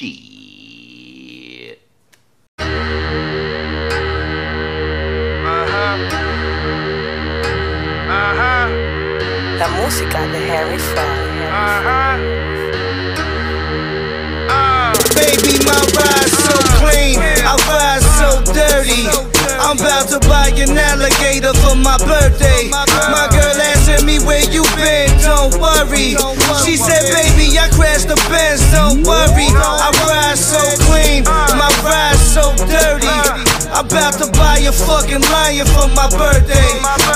Shit. Uh-huh. Uh-huh. La música de Harry Fraud. Uh-huh. Uh, baby, my ride so clean, I ride so dirty. I'm about to buy an alligator for my birthday. My girl asking me where you been, don't worry. She said, baby, I crashed the Benz, don't worry. I ride so clean, my ride so dirty. I'm about to buy a fucking lion for my birthday.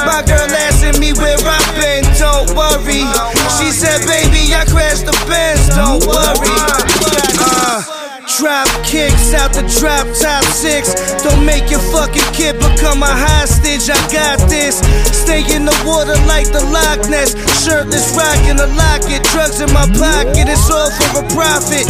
My girl asking me where I've been, don't worry. She said, baby, I crashed the Benz, don't worry. Uh, Drop kicks out the drop top six. Don't make your fucking kid become a hostage. I got this. Stay in the water like the Loch Ness. Shirtless rocking a locket. Drugs in my pocket. It's all for a profit.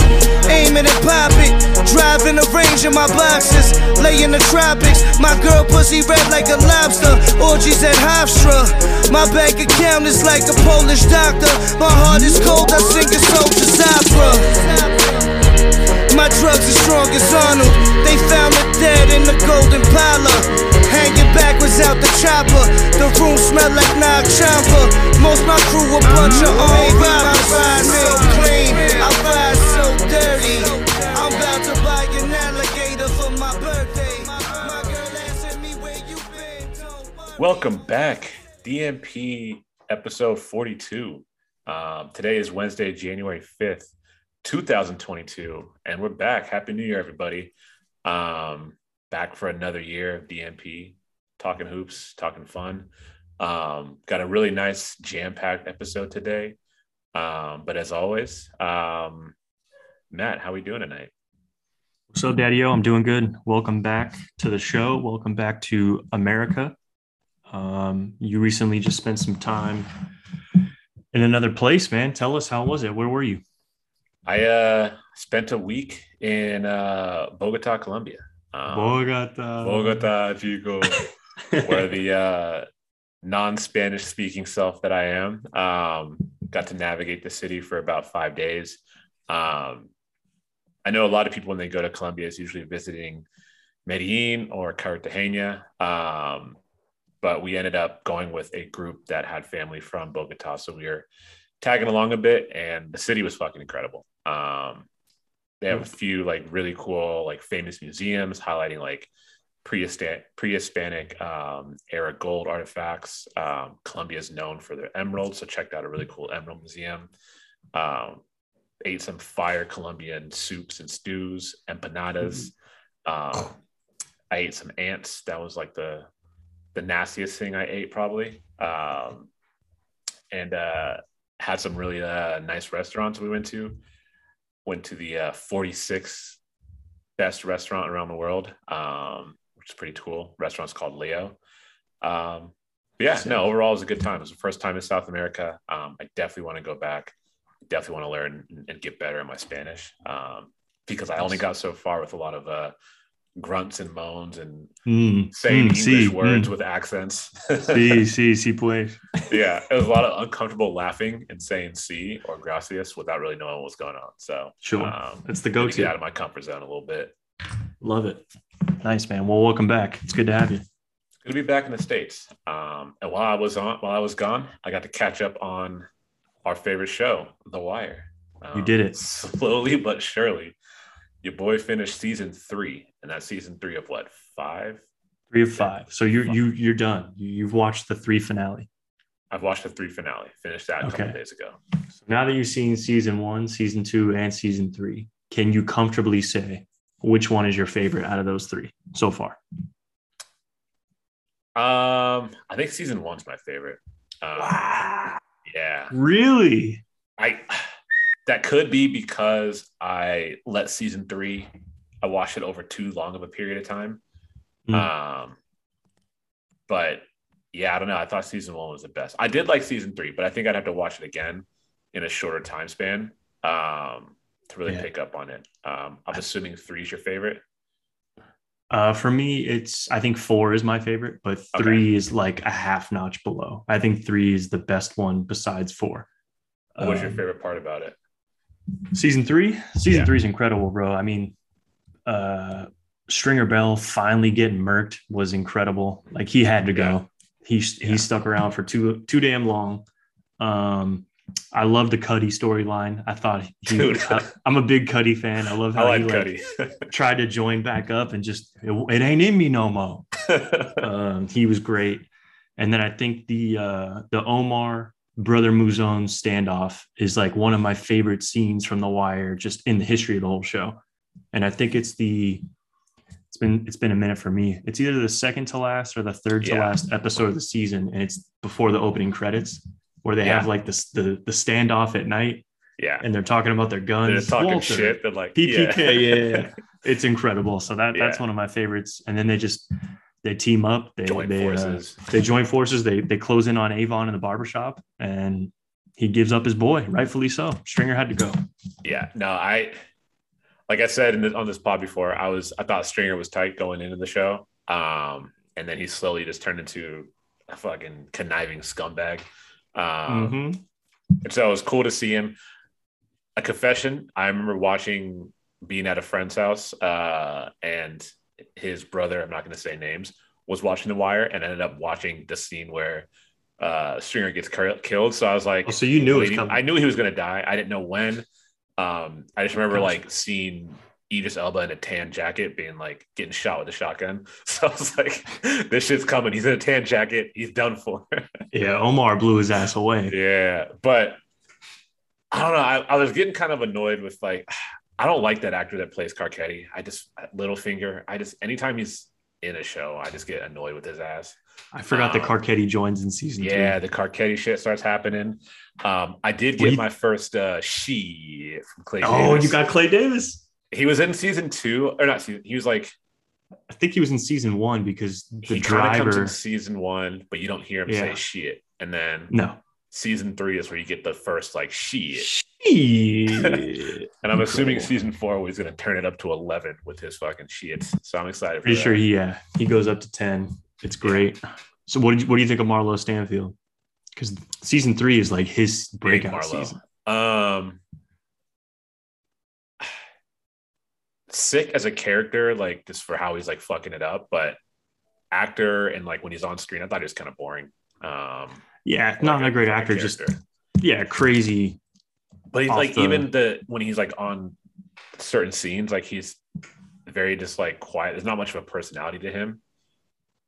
Aiming and pop it. Driving a range in my boxes. Lay in the tropics. My girl pussy red like a lobster. Orgies at Hofstra. My bank account is like a Polish doctor. My heart is cold. I sing a soldier's opera. My drugs are strong as Arnold. They found her dead in the golden parlor. Hanging backwards out the chopper. The room smelled like Nag Champa. Most my crew a bunch of old robbers. I ride so clean, I ride so dirty. I'm about to buy an alligator for my birthday. My girl asking me where you been. Don't. Welcome back, DNP episode 42. Um, today is Wednesday, January 5th, 2022, and we're back. Happy New Year, everybody. Um, back for another year of DNP, talking hoops, talking fun. Um, got a really nice jam packed episode today. Um, but as always, um, Matt, how are we doing tonight? So, Daddy O, I'm doing good. Welcome back to the show. Welcome back to America. Um, you recently just spent some time in another place, man. Tell us how was it? Where were you? I uh, spent a week in uh, Bogota, Colombia. Um, Bogota. Bogota, Chico, where the uh, non-Spanish speaking self that I am um, got to navigate the city for about five days. Um, I know a lot of people when they go to Colombia is usually visiting Medellin or Cartagena, um, but we ended up going with a group that had family from Bogota, so we were tagging along a bit, and the city was fucking incredible. Um, they have a few like really cool, like famous museums highlighting like pre-Hispanic, pre-Hispanic um, era gold artifacts. Um, Colombia is known for their emeralds, so checked out a really cool emerald museum. Um, ate some fire Colombian soups and stews, empanadas. Um, I ate some ants. That was like the the nastiest thing I ate probably. Um, and uh, had some really uh, nice restaurants we went to. Went to the uh, 46th best restaurant around the world, um, which is pretty cool. Restaurant's called Leo. Um, yeah, no, overall it was a good time. It was the first time in South America. Um, I definitely want to go back. Definitely want to learn and- and get better in my Spanish um, because I only got so far with a lot of uh, grunts and moans and Mm, saying mm, English sí, words mm. with accents. Sí, sí, sí, pues. yeah, it was a lot of uncomfortable laughing and saying "see" or "gracias" without really knowing what was going on. So Sure. um, That's the had to get out of my comfort zone a little bit. Love it. Nice, man. Well, welcome back. It's good to have you. Good to be back in the states. Um, and while I was on, while I was gone, I got to catch up on our favorite show, The Wire. Um, You did it. slowly but surely. Your boy finished season three, and that's season three of what five? Three of five. So you're you you're done. You, you've watched the three finale. I've watched the three finale. Finished that a couple Okay. days ago. So now that you've seen season one, season two, and season three, can you comfortably say which one is your favorite out of those three so far? Um, I think season one's my favorite. Um, Yeah, Really? I that could be because I let season three. I watched it over too long of a period of time. Mm. Um, but yeah, I don't know. I thought season one was the best. I did like season three, but I think I'd have to watch it again in a shorter time span um, to really Yeah. pick up on it. Um, I'm assuming three is your favorite. Uh, for me, it's I think four is my favorite, but Okay. three is like a half notch below. I think three is the best one besides four. What was your Um, favorite part about it? Season three, season Yeah. three is incredible, bro. I mean, uh, Stringer Bell finally getting murked was incredible. Like he had to go. He Yeah. he stuck around for too too damn long. Um, I love the Cutty storyline. I thought he, Dude. I, am a big Cutty fan. I love I how like he like tried to join back up and just it, it ain't in me no more. um, he was great. And then I think the uh, the Omar brother Mouzone standoff is like one of my favorite scenes from The Wire, just in the history of the whole show. And I think it's the it's been it's been a minute for me. It's either the second to last or the third to Yeah. last episode of the season, and it's before the opening credits where they Yeah. have like this the the standoff at night yeah. and they're talking about their guns. They're talking Walther, shit. They're like, PPK, yeah, yeah. yeah. it's incredible. So that that's one of my favorites. And then they just they team up. They Joint they, uh, they join forces. They they close in on Avon in the barbershop, and he gives up his boy, rightfully so. Stringer had to go. Yeah, no, I like I said in this, on this pod before, I was I thought Stringer was tight going into the show, um, and then he slowly just turned into a fucking conniving scumbag. Um, Mhm. And so it was cool to see him. A confession: I remember watching, being at a friend's house, uh, and his brother. I'm not going to say names. Was watching The Wire and ended up watching the scene where uh, Stringer gets cur- killed. So I was like, Oh, so you knew it was coming. I knew he was going to die. I didn't know when. Um, I just remember like seeing Idris Elba in a tan jacket being like getting shot with a shotgun. So I was like, this shit's coming. He's in a tan jacket. He's done for. Yeah, Omar blew his ass away. yeah. But I don't know. I, I was getting kind of annoyed with like, I don't like that actor that plays Carcetti. I just, Littlefinger, I just, anytime he's in a show, I just get annoyed with his ass. I forgot that Um, Carcetti joins in season Yeah, three. the Carcetti shit starts happening. Um, I did get my first uh she from Clay. Davis. Oh, Davis. you got Clay Davis. he was in season two or not season. He was like I think he was in season one because the he of comes in season one, but you don't hear him say Yeah. shit. And then No. season three is where you get the first like shit. Shit. And I'm assuming season four he's gonna turn it up to eleven with his fucking shits. So I'm excited. For Pretty that. sure he yeah he goes up to ten. It's great. So what did you, what do you think of Marlo Stanfield? Because season three is like his breakout season. Um, sick as a character, like just for how he's like fucking it up, but actor and like when he's on screen, I thought he was kind of boring. Um, Yeah, not like a great actor, just yeah, crazy. But he's like the- even the when he's like on certain scenes, like he's very just like quiet. There's not much of a personality to him.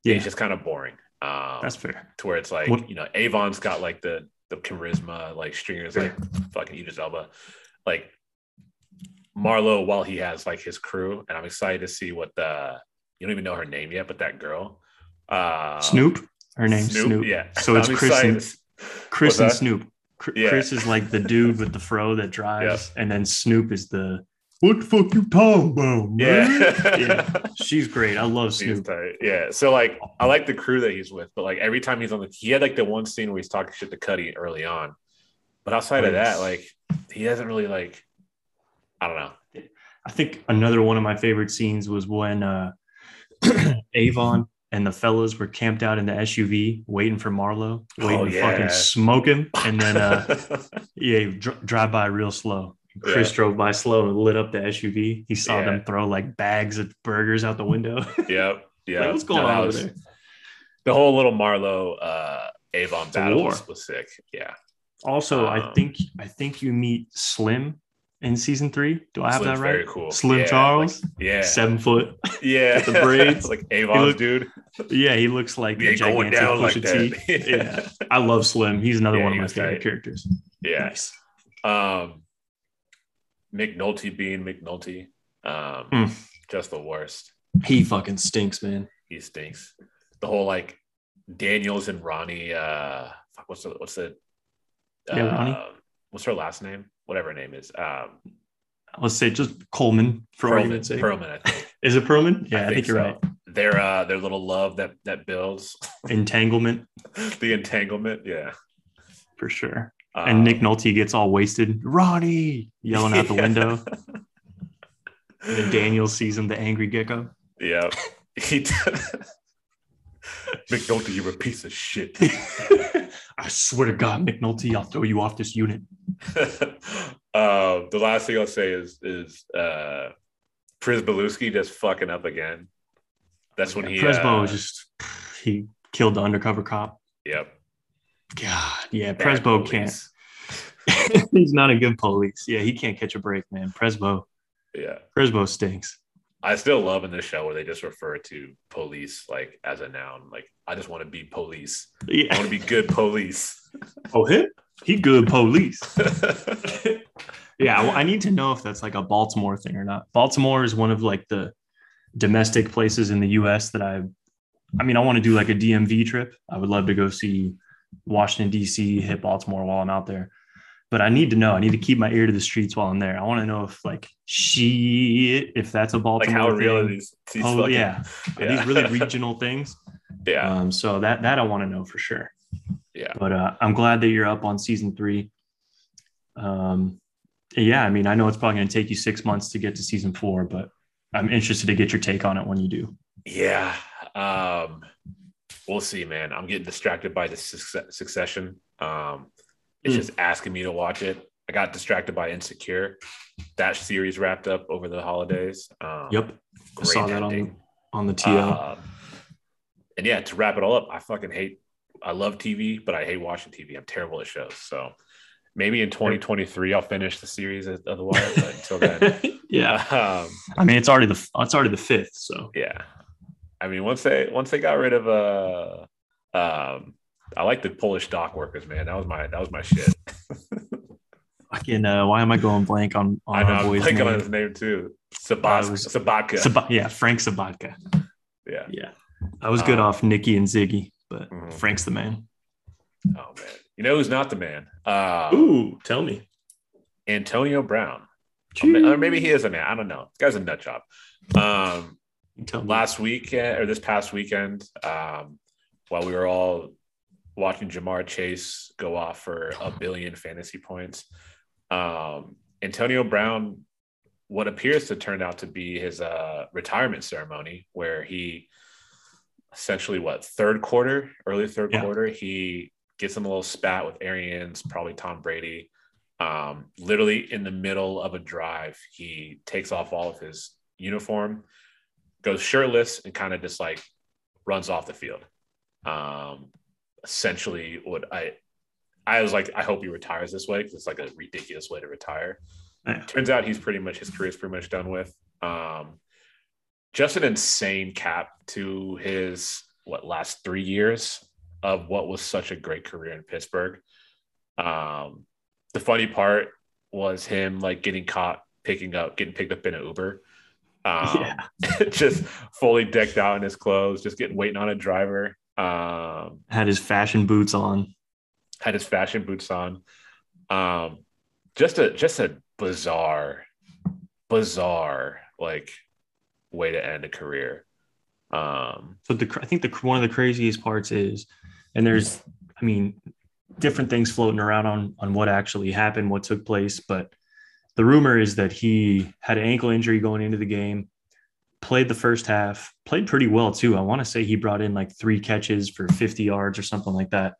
Yeah, He's just kind of boring. Um, that's fair. to where it's like What- you know Avon's got like the the charisma, like Stringer's like fucking Idris Elba, like Marlo. While he has like his crew, and I'm excited to see what the you don't even know her name yet, but that girl, uh, Snoop, her name's Snoop. yeah. So it's Chris and, Chris What's and that? Snoop. Cr- Yeah. Chris is like the dude with the fro that drives, and then Snoop is the what the fuck you talking about, man? yeah, yeah. She's great. I love Snoop. Yeah. So like I like the crew that he's with, but like every time he's on the he had like the one scene where he's talking shit to Cutty early on. But outside of that, like he hasn't really like I don't know. I think another one of my favorite scenes was when uh, Avon and the fellas were camped out in the SUV waiting for Marlo, waiting Oh, to fucking smoke him. And then, uh, yeah, dr- drive by real slow. Chris Yeah. drove by slow and lit up the SUV. He saw Yeah. them throw like bags of burgers out the window. yep. Yeah. like, what's going No, on over was- there? The whole little Marlo uh Avon battle was, was sick. Yeah. Also, I Um, think I think you meet Slim in season three. Do I have Slim's that right? Very cool. Slim Yeah, Charles, like- yeah. seven foot. yeah. the braids. like Avon's look- dude. Yeah, he looks like He a ain't going gigantic down like Pusha that. yeah, I love Slim. He's another Yeah, one of my favorite tight. characters. Yeah. Nice. Um McNulty being McNulty. Um Mm. just the worst. He fucking stinks, man. He stinks. The whole like Daniels and Ronnie. Uh, fuck, what's the what's the? Yeah, Ronnie. uh, What's her last name? Whatever her name is. Um, Let's say just Coleman for Pearlman. argument's sake. Pearlman. I think. Is it Pearlman? Yeah, I, think, you're so. right. Their uh, their little love that that builds Entanglement the entanglement. Yeah. for sure. Um, and McNulty gets all wasted. Ronnie yelling out the Yeah. window. And then Daniel sees him, the angry gecko. Yeah. He. McNulty, you're a piece of shit. I swear to God, McNulty, I'll throw you off this unit. Uh, the last thing I'll say is is uh, Pryzbylewski just fucking up again. That's when he. Prezbo uh, just he killed the undercover cop. Yep. God, yeah, bad Prezbo can't. He's not a good police. Yeah, he can't catch a break, man. Prezbo, Yeah. Prezbo stinks. I still love in this show where they just refer to police like as a noun. Like I just want to be police. I want to be good police. Oh, him? He good police. Yeah, well, I need to know if that's like a Baltimore thing or not. Baltimore is one of like the domestic places in the U.S. that I, I mean, I want to do like a DMV trip. I would love to go see Washington D.C. hit Baltimore while I'm out there, but I need to know. I need to keep my ear to the streets while I'm there. I want to know if like she, if that's a Baltimore. like how real are these? these Oh fucking- yeah, yeah. these really regional things. yeah. Um, so that that I want to know for sure. Yeah. But uh, I'm glad that you're up on season three. Um, yeah, I mean, I know it's probably going to take you six months to get to season four, but I'm interested to get your take on it when you do. Yeah. Um, we'll see, man. I'm getting distracted by the suc- succession. Um, it's Hmm. just asking me to watch it. I got distracted by Insecure. That series wrapped up over the holidays. Um, Yep, I Great saw that ending. on on the TL. Um, and yeah, to wrap it all up, I fucking hate. I love TV, but I hate watching TV. I'm terrible at shows. So maybe in 2023 I'll finish the series of of The Wire. But until then, yeah, um, I mean, it's already the it's already the fifth, so yeah. I mean, once they once they got rid of uh, um, I like the Polish dock workers, man. That was my that was my shit. fucking. Uh, why am I going blank on on I know our I'm boy's blanking on his name too. Sabas- Uh, was- Sobotka. Sab- yeah, Frank Sobotka. yeah. Yeah, I was good Um, off Nikki and Ziggy, but Mhm. Frank's the man. Oh man. You know who's not the man? Uh, Ooh, tell me. Antonio Brown. Or Or maybe he is a man. I don't know. This guy's a nut job. Um, last week or this past weekend, um, while we were all watching Ja'Marr Chase go off for a billion fantasy points, um, Antonio Brown, what appears to turn out to be his uh, retirement ceremony, where he essentially what third quarter, early third Yeah. quarter, he gets in a little spat with Arians, probably Tom Brady. Um, literally in the middle of a drive, he takes off all of his uniform, goes shirtless, and kind of just like runs off the field. Um, essentially, what I I was like, I hope he retires this way because it's like a ridiculous way to retire. Yeah. Turns out he's pretty much his career is pretty much done with. Um, just an insane cap to his what last three years of what was such a great career in Pittsburgh. Um, the funny part was him like getting caught picking up, getting picked up in an Uber. Um, Yeah. just fully decked out in his clothes, just getting waiting on a driver. Um, Had his fashion boots on. had his fashion boots on. Um, just a just a bizarre, bizarre like way to end a career. Um, So the I think the one of the craziest parts is, and there's, I mean, different things floating around on on what actually happened, what took place, but the rumor is that he had an ankle injury going into the game, played the first half, played pretty well too. I want to say he brought in like three catches for 50 yards or something like that.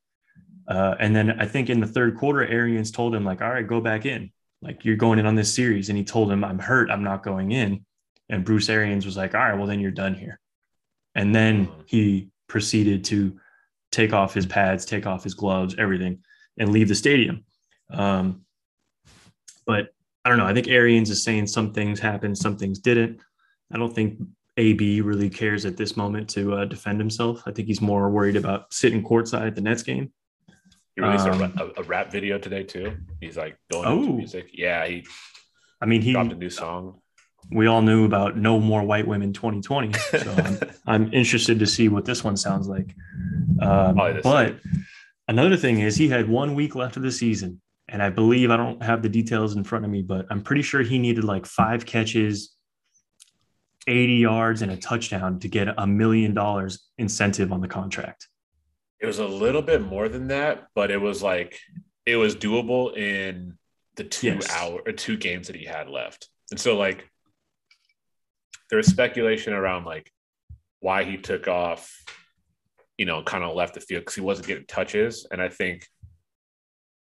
Uh, and then I think in the third quarter, Arians told him like, "All right, go back in. Like you're going in on this series." And he told him, "I'm hurt. I'm not going in." And Bruce Arians was like, "All right, well then you're done here." And then he proceeded to take off his pads, take off his gloves, everything, and leave the stadium. Um, but I don't know. I think Arians is saying some things happened, some things didn't. I don't think AB really cares at this moment to uh, defend himself. I think he's more worried about sitting courtside at the Nets game. he released Um, a, a, rap video today too. He's like going into Oh. music. Yeah, he I mean, he dropped a new song. we all knew about no more white women 2020. So I'm, I'm interested to see what this one sounds like. Um, but another thing is he had one week left of the season. And I believe I don't have the details in front of me, but I'm pretty sure he needed like five catches, 80 yards, and a touchdown to get a million dollars incentive on the contract. It was a little bit more than that, but it was like it was doable in the two Yes. hour or two games that he had left. And so like there was speculation around like why he took off, you know, kind of left the field because he wasn't getting touches. And I think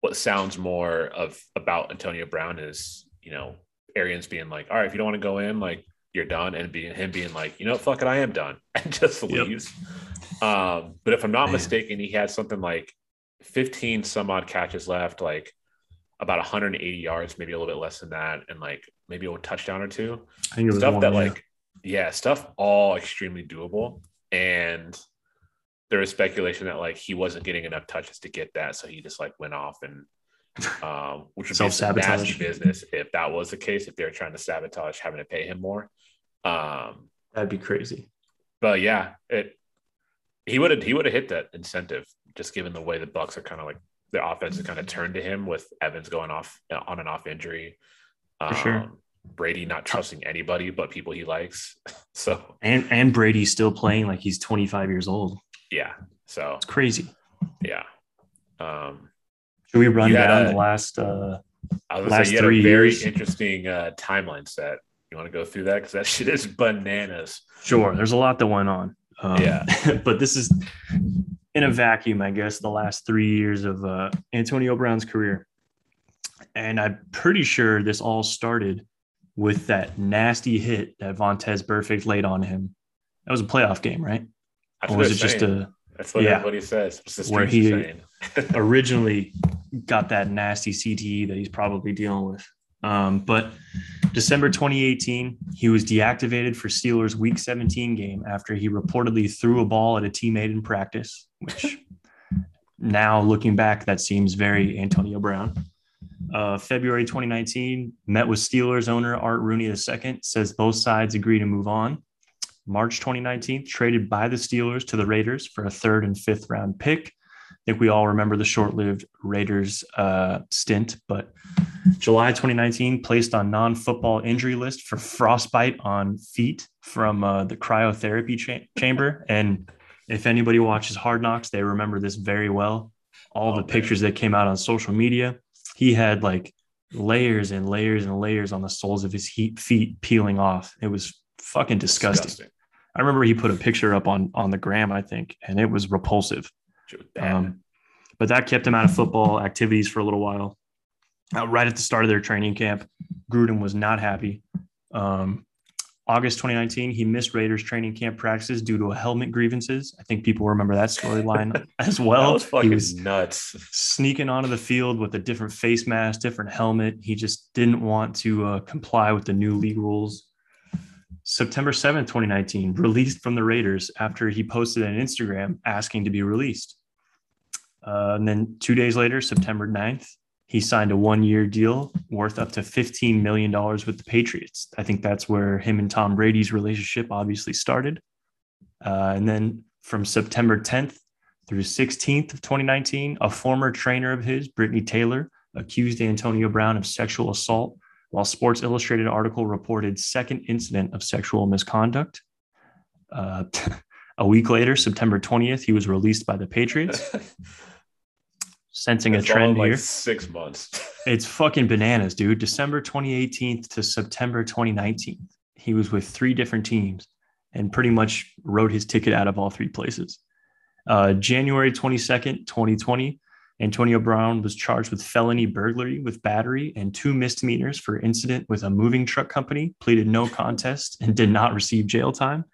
what sounds more of about Antonio Brown is, you know, Arians being like, all right, if you don't want to go in, like you're done, and being him being like, you know, fuck it, I am done, and just Yep. leaves. Um, but if I'm not Man. mistaken, he had something like 15 some odd catches left, like about 180 yards, maybe a little bit less than that, and like maybe a touchdown or two stuff one, that yeah. like yeah stuff all extremely doable and there was speculation that like he wasn't getting enough touches to get that so he just like went off and um which would be some nasty business if that was the case if they're trying to sabotage having to pay him more um that'd be crazy. but yeah it he would have he would have hit that incentive just given the way the bucks are kind of like their offense is kind of turned to him with evans going off uh, on and off injury For sure. brady not trusting anybody but people he likes so And and Brady's still playing like he's 25 years old. yeah so It's crazy. yeah um Should we run You had down a- the last? uh i was gonna Last say you had three a very years. interesting uh timeline set you want to go through that because that shit is bananas Sure, there's a lot that went on. Um, Yeah. but this is in a vacuum, I guess, the last three years of uh, Antonio Brown's career. And I'm pretty sure this all started with that nasty hit that Vontaze Burfict laid on him. That was a playoff game, right? that's or was it they're just a that's what yeah. everybody says Where he- originally got that nasty CTE that he's probably dealing with. Um, but December 2018, he was deactivated for Steelers Week 17 game after he reportedly threw a ball at a teammate in practice, which now looking back, that seems very Antonio Brown. Uh, February 2019, met with Steelers owner Art Rooney II, says both sides agree to move on. March 2019, traded by the Steelers to the Raiders for a third and fifth round pick. I think we all remember the short-lived Raiders uh, stint, but July 2019 placed on non-football injury list for frostbite on feet from uh, the cryotherapy cha- chamber. And if anybody watches Hard Knocks, they remember this very well. All Oh, the man. pictures that came out on social media, he had like layers and layers and layers on the soles of his heat, feet peeling off. It was fucking disgusting. I remember he put a picture up on on the gram, I think, and it was repulsive. Shit was bad. Um, but that kept him out of football activities for a little while. Uh, right at the start of their training camp, Gruden was not happy. Um, August 2019, he missed Raiders training camp practices due to helmet grievances. I think people remember that storyline as well. that was fucking he was nuts. sneaking onto the field with a different face mask, different helmet. He just didn't want to uh, comply with the new league rules. September 7th, 2019, released from the Raiders after he posted an Instagram asking to be released. Uh, and then two days later, September 9th, he signed a one year deal worth up to $15 million with the Patriots. I think that's where him and Tom Brady's relationship obviously started. Uh, and then from September 10th through 16th of 2019, a former trainer of his, Brittany Taylor, accused Antonio Brown of sexual assault, while Sports Illustrated article reported second incident of sexual misconduct. Uh, a week later, September 20th, he was released by the Patriots, sensing a It's all trend like here. six months. It's fucking bananas, dude. December 2018 to September 2019. He was with three different teams and pretty much wrote his ticket out of all three places. Uh, January 22nd, 2020, Antonio Brown was charged with felony burglary with battery and two misdemeanors for incident with a moving truck company, pleaded no contest, and did not receive jail time.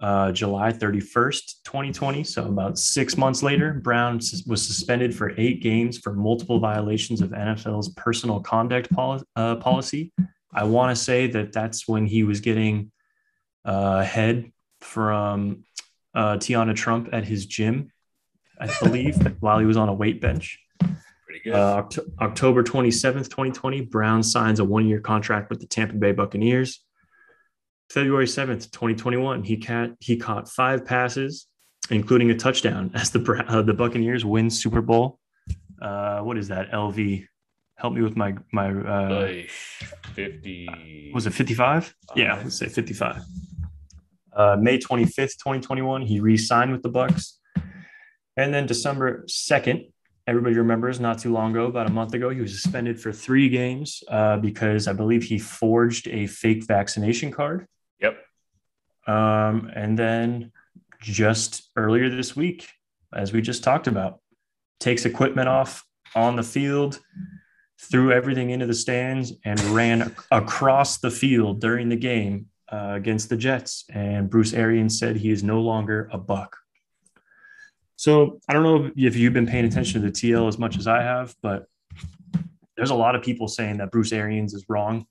Uh, July 31st, 2020, so about six months later, Brown was suspended for eight games for multiple violations of NFL's personal conduct poli- uh, policy. I want to say that that's when he was getting uh, head from uh, Tiana Trump at his gym, I believe, while he was on a weight bench. Pretty good. Uh, Oct- October 27th, 2020, Brown signs a one year contract with the Tampa Bay Buccaneers. February 7th, 2021, he, ca- he caught five passes, including a touchdown, as the, uh, the Buccaneers win Super Bowl. Uh, what is that? LV. Help me with my, my uh, Like, 50. was it 55? Yeah, let's say 55. Uh, May 25th, 2021, he re-signed with the Bucks. And then December 2nd, everybody remembers not too long ago, about a month ago, he was suspended for three games uh, because I believe he forged a fake vaccination card. Yep. Um, and then just earlier this week, as we just talked about, takes equipment off on the field, threw everything into the stands, and ran across the field during the game uh, against the Jets. And Bruce Arians said he is no longer a buck. So I don't know if you've been paying attention to the TL as much as I have, but there's a lot of people saying that Bruce Arians is wrong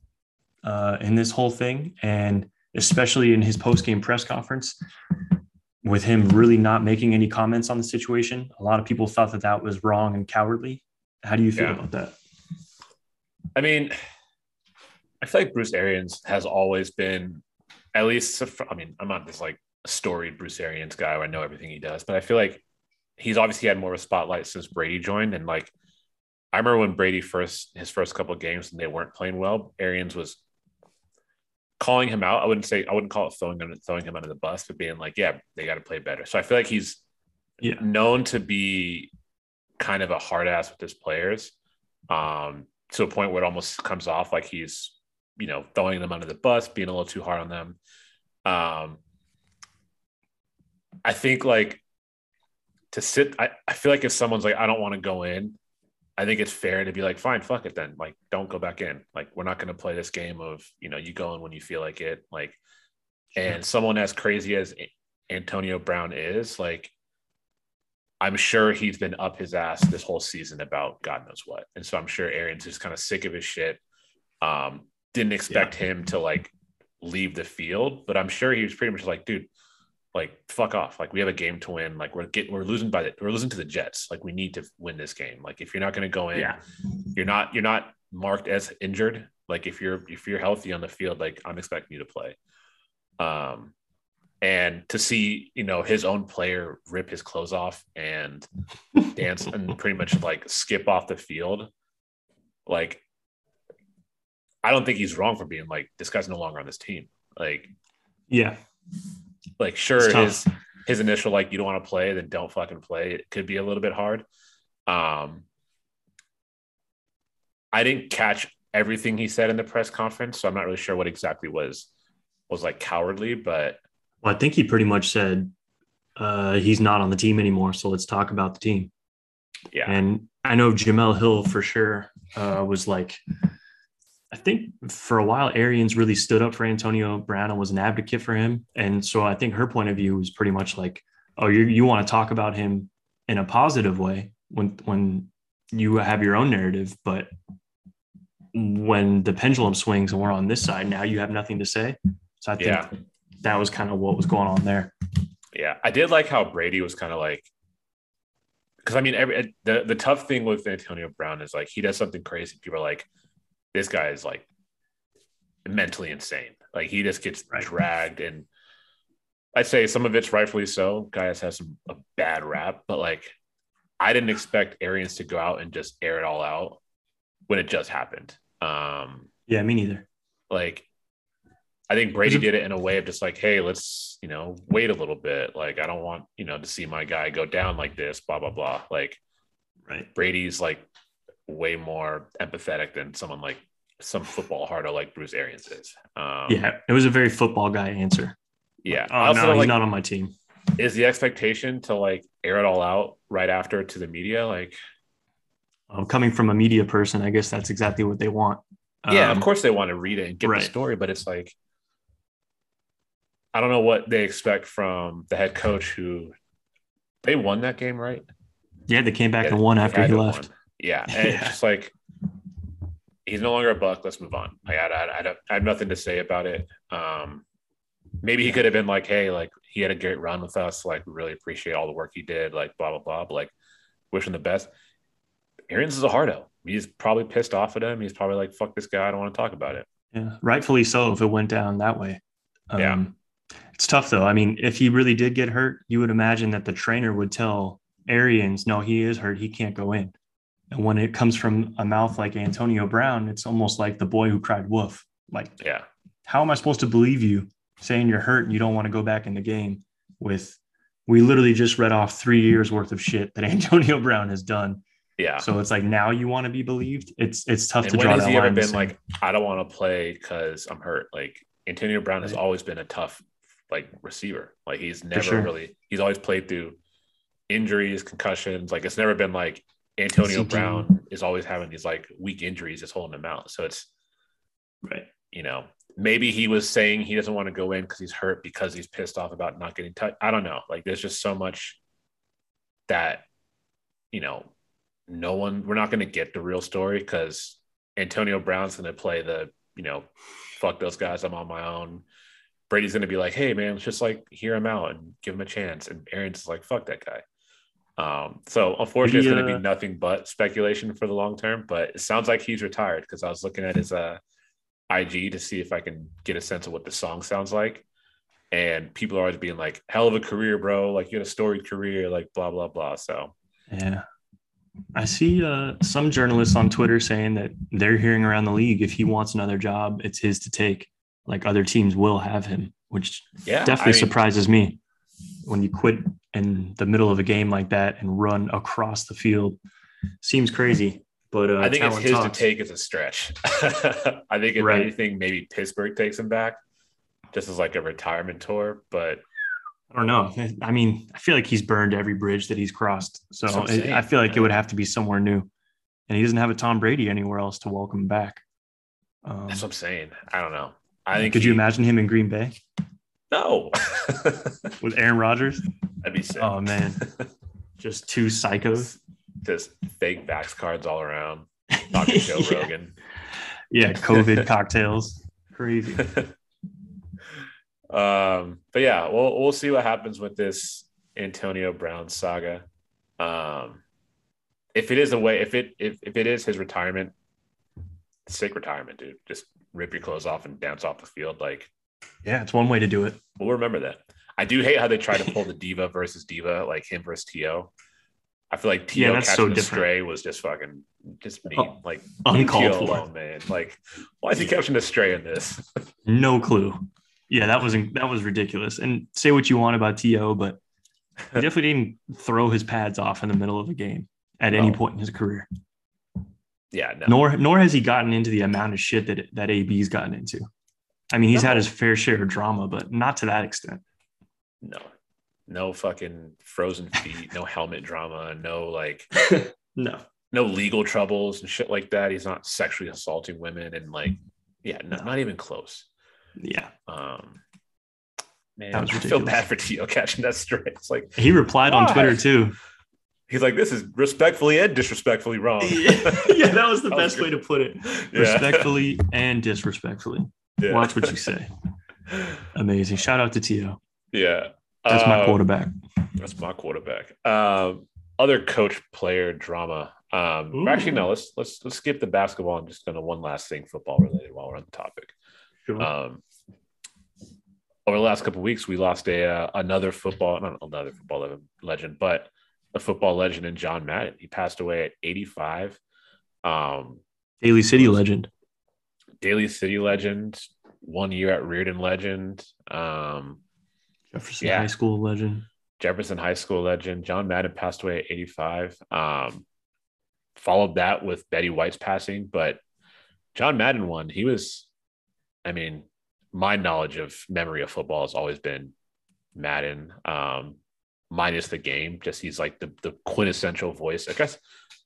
uh, in this whole thing, and especially in his post-game press conference, with him really not making any comments on the situation. A lot of people thought that that was wrong and cowardly. How do you feel yeah. about that? I mean, I feel like Bruce Arians has always been, at least, I mean, I'm not this like storied Bruce Arians guy where I know everything he does, but I feel like he's obviously had more of a spotlight since Brady joined. And like, I remember when Brady first, his first couple of games and they weren't playing well, Arians was calling him out. I wouldn't say I wouldn't call it throwing him throwing him under the bus, but being like, yeah, they got to play better. So I feel like he's yeah. known to be kind of a hard ass with his players, um, to a point where it almost comes off like he's you know throwing them under the bus, being a little too hard on them. Um, I think like to sit. I, I feel like if someone's like, I don't want to go in, I think it's fair to be like, fine, fuck it then. Like, don't go back in. Like, we're not going to play this game of, you know, you go in when you feel like it. Like, and someone as crazy as Antonio Brown is, like, I'm sure he's been up his ass this whole season about God knows what. And so I'm sure Arians just kind of sick of his shit. Um, didn't expect yeah. him to like leave the field, but I'm sure he was pretty much like, dude, like fuck off. Like we have a game to win. Like we're getting we're losing by the we're losing to the Jets. Like we need to win this game. Like if you're not going to go in, yeah. you're not you're not marked as injured. Like if you're if you're healthy on the field, like I'm expecting you to play. Um, and to see you know his own player rip his clothes off and dance and pretty much like skip off the field, like I don't think he's wrong for being like this guy's no longer on this team. Like, yeah, like, sure, his his initial like you don't want to play, then don't fucking play. It could be a little bit hard. Um, I didn't catch everything he said in the press conference, so I'm not really sure what exactly was was like cowardly, but well, I think he pretty much said uh, he's not on the team anymore. So let's talk about the team. Yeah, and I know Jemele Hill for sure uh, was like I think for a while, Arians really stood up for Antonio Brown and was an advocate for him. And so I think her point of view was pretty much like, oh, you you want to talk about him in a positive way when when you have your own narrative, but when the pendulum swings and we're on this side, now you have nothing to say. So I think yeah. that was kind of what was going on there. Yeah, I did like how Brady was kind of like, because I mean, every the the tough thing with Antonio Brown is like he does something crazy. People are like, this guy is like mentally insane. Like he just gets right. dragged, and I'd say some of it's rightfully so. Guys has some a bad rap, but like I didn't expect Arians to go out and just air it all out when it just happened. Um, yeah, me neither. Like I think Brady did it in a way of just like, hey, let's, you know, wait a little bit. Like, I don't want, you know, to see my guy go down like this, blah, blah, blah. Like, right. Brady's like way more empathetic than someone like some football harder like Bruce Arians is. Um, yeah, it was a very football guy answer. Yeah. oh, no, he's like, not on my team. Is the expectation to like air it all out right after to the media? Like, um, coming from a media person, I guess that's exactly what they want. Yeah, um, of course they want to read it and get right. the story, but it's like, I don't know what they expect from the head coach who they won that game, right? Yeah, they came back yeah, and won after he left. Yeah, and yeah. it's just like he's no longer a buck. Let's move on. I had, I, had, I had nothing to say about it. Um, maybe he could have been like, hey, like he had a great run with us. Like, we really appreciate all the work he did. Like, blah blah blah. But, like, wish him the best. Arians is a hardo. He's probably pissed off at him. He's probably like, fuck this guy. I don't want to talk about it. Yeah, rightfully so. If it went down that way. Um, yeah. It's tough though. I mean, if he really did get hurt, you would imagine that the trainer would tell Arians, no, he is hurt. He can't go in. And when it comes from a mouth like Antonio Brown, it's almost like the boy who cried wolf. Like, yeah, how am I supposed to believe you saying you're hurt and you don't want to go back in the game with we literally just read off three years worth of shit that Antonio Brown has done. Yeah. So it's like now you want to be believed. It's it's tough and to when draw has that he ever been like, I don't want to play because I'm hurt? Like Antonio Brown has Right. always been a tough like receiver. Like he's never sure. really he's always played through injuries, concussions. Like it's never been like Antonio CTE. Brown is always having these like weak injuries that's holding him out. So it's Right. you know, maybe he was saying he doesn't want to go in because he's hurt because he's pissed off about not getting touched. I don't know. Like there's just so much that, you know, no one, we're not going to get the real story because Antonio Brown's going to play the, you know, fuck those guys. I'm on my own. Brady's going to be like, hey, man, let's just like hear him out and give him a chance. And Arians like, fuck that guy. Um, so unfortunately, it's going to be nothing but speculation for the long term. But it sounds like he's retired because I was looking at his uh, IG to see if I can get a sense of what the song sounds like. And people are always being like, hell of a career, bro. Like you had a storied career, like blah, blah, blah. So Yeah. I see uh, some journalists on Twitter saying that they're hearing around the league if he wants another job, it's his to take. Like other teams will have him, which yeah, definitely I mean, surprises me when you quit in the middle of a game like that and run across the field. Seems crazy, but uh, I think it's his talks. to take as a stretch. I think if Right. anything, maybe Pittsburgh takes him back just as like a retirement tour. But I don't know. I mean, I feel like he's burned every bridge that he's crossed. So it- I feel like it would have to be somewhere new. And he doesn't have a Tom Brady anywhere else to welcome him back. Um, that's what I'm saying. I don't know. I think could you imagine him in Green Bay No. with Aaron Rodgers? That'd be sick. Oh, man. Just two psychos. Just fake backs cards all around. Talking Joe yeah. Rogan. yeah, COVID cocktails. Crazy. um, but yeah, we'll we'll see what happens with this Antonio Brown saga. Um, if it is a way, if it if, if it is his retirement, sick retirement, dude. Just rip your clothes off and dance off the field. Like Yeah, it's one way to do it. we'll remember that. I do hate how they try to pull the diva versus diva, like him versus To. I feel like To Yeah, that's so catching a different. stray was just fucking just uh, mean. Oh, like uncalled leave for. Alone, man. Like, why is he catching a stray in this? No clue. Yeah, that was that was ridiculous. And say what you want about To, but he definitely didn't throw his pads off in the middle of a game at any No. point in his career. yeah, no. Nor nor has he gotten into the amount of shit that that AB's gotten into. I mean, he's had his fair share of drama, but not to that extent. No, no fucking frozen feet, no helmet drama, no like, No. no legal troubles and shit like that. He's not sexually assaulting women and like, yeah, not, not even close. Yeah. Um, man, was I feel bad for T.O. catching that stray. It's like He replied on Twitter too. he's like, this is respectfully and disrespectfully wrong. yeah, that was the That was best way to put it. Yeah. Respectfully and disrespectfully. Yeah. Watch what you say. Amazing. Shout out to Tio. Yeah, That's my Um, quarterback. That's my quarterback. Um, other coach player drama. Um, actually, no. Let's let's let's skip the basketball and just go to one last thing football related while we're on the topic. Sure. Um, over the last couple of weeks, we lost a uh, another football, not another football legend, but a football legend in John Madden. He passed away at 85. Um, Daly City legend. Daly City legend, one year at Reardon legend, um, Jefferson Yeah. High School legend. Jefferson High School legend. John Madden passed away at 85. Um, followed that with Betty White's passing, but John Madden won. He was, I mean, my knowledge of memory of football has always been Madden, um, minus the game. Just he's like the, the quintessential voice, I guess,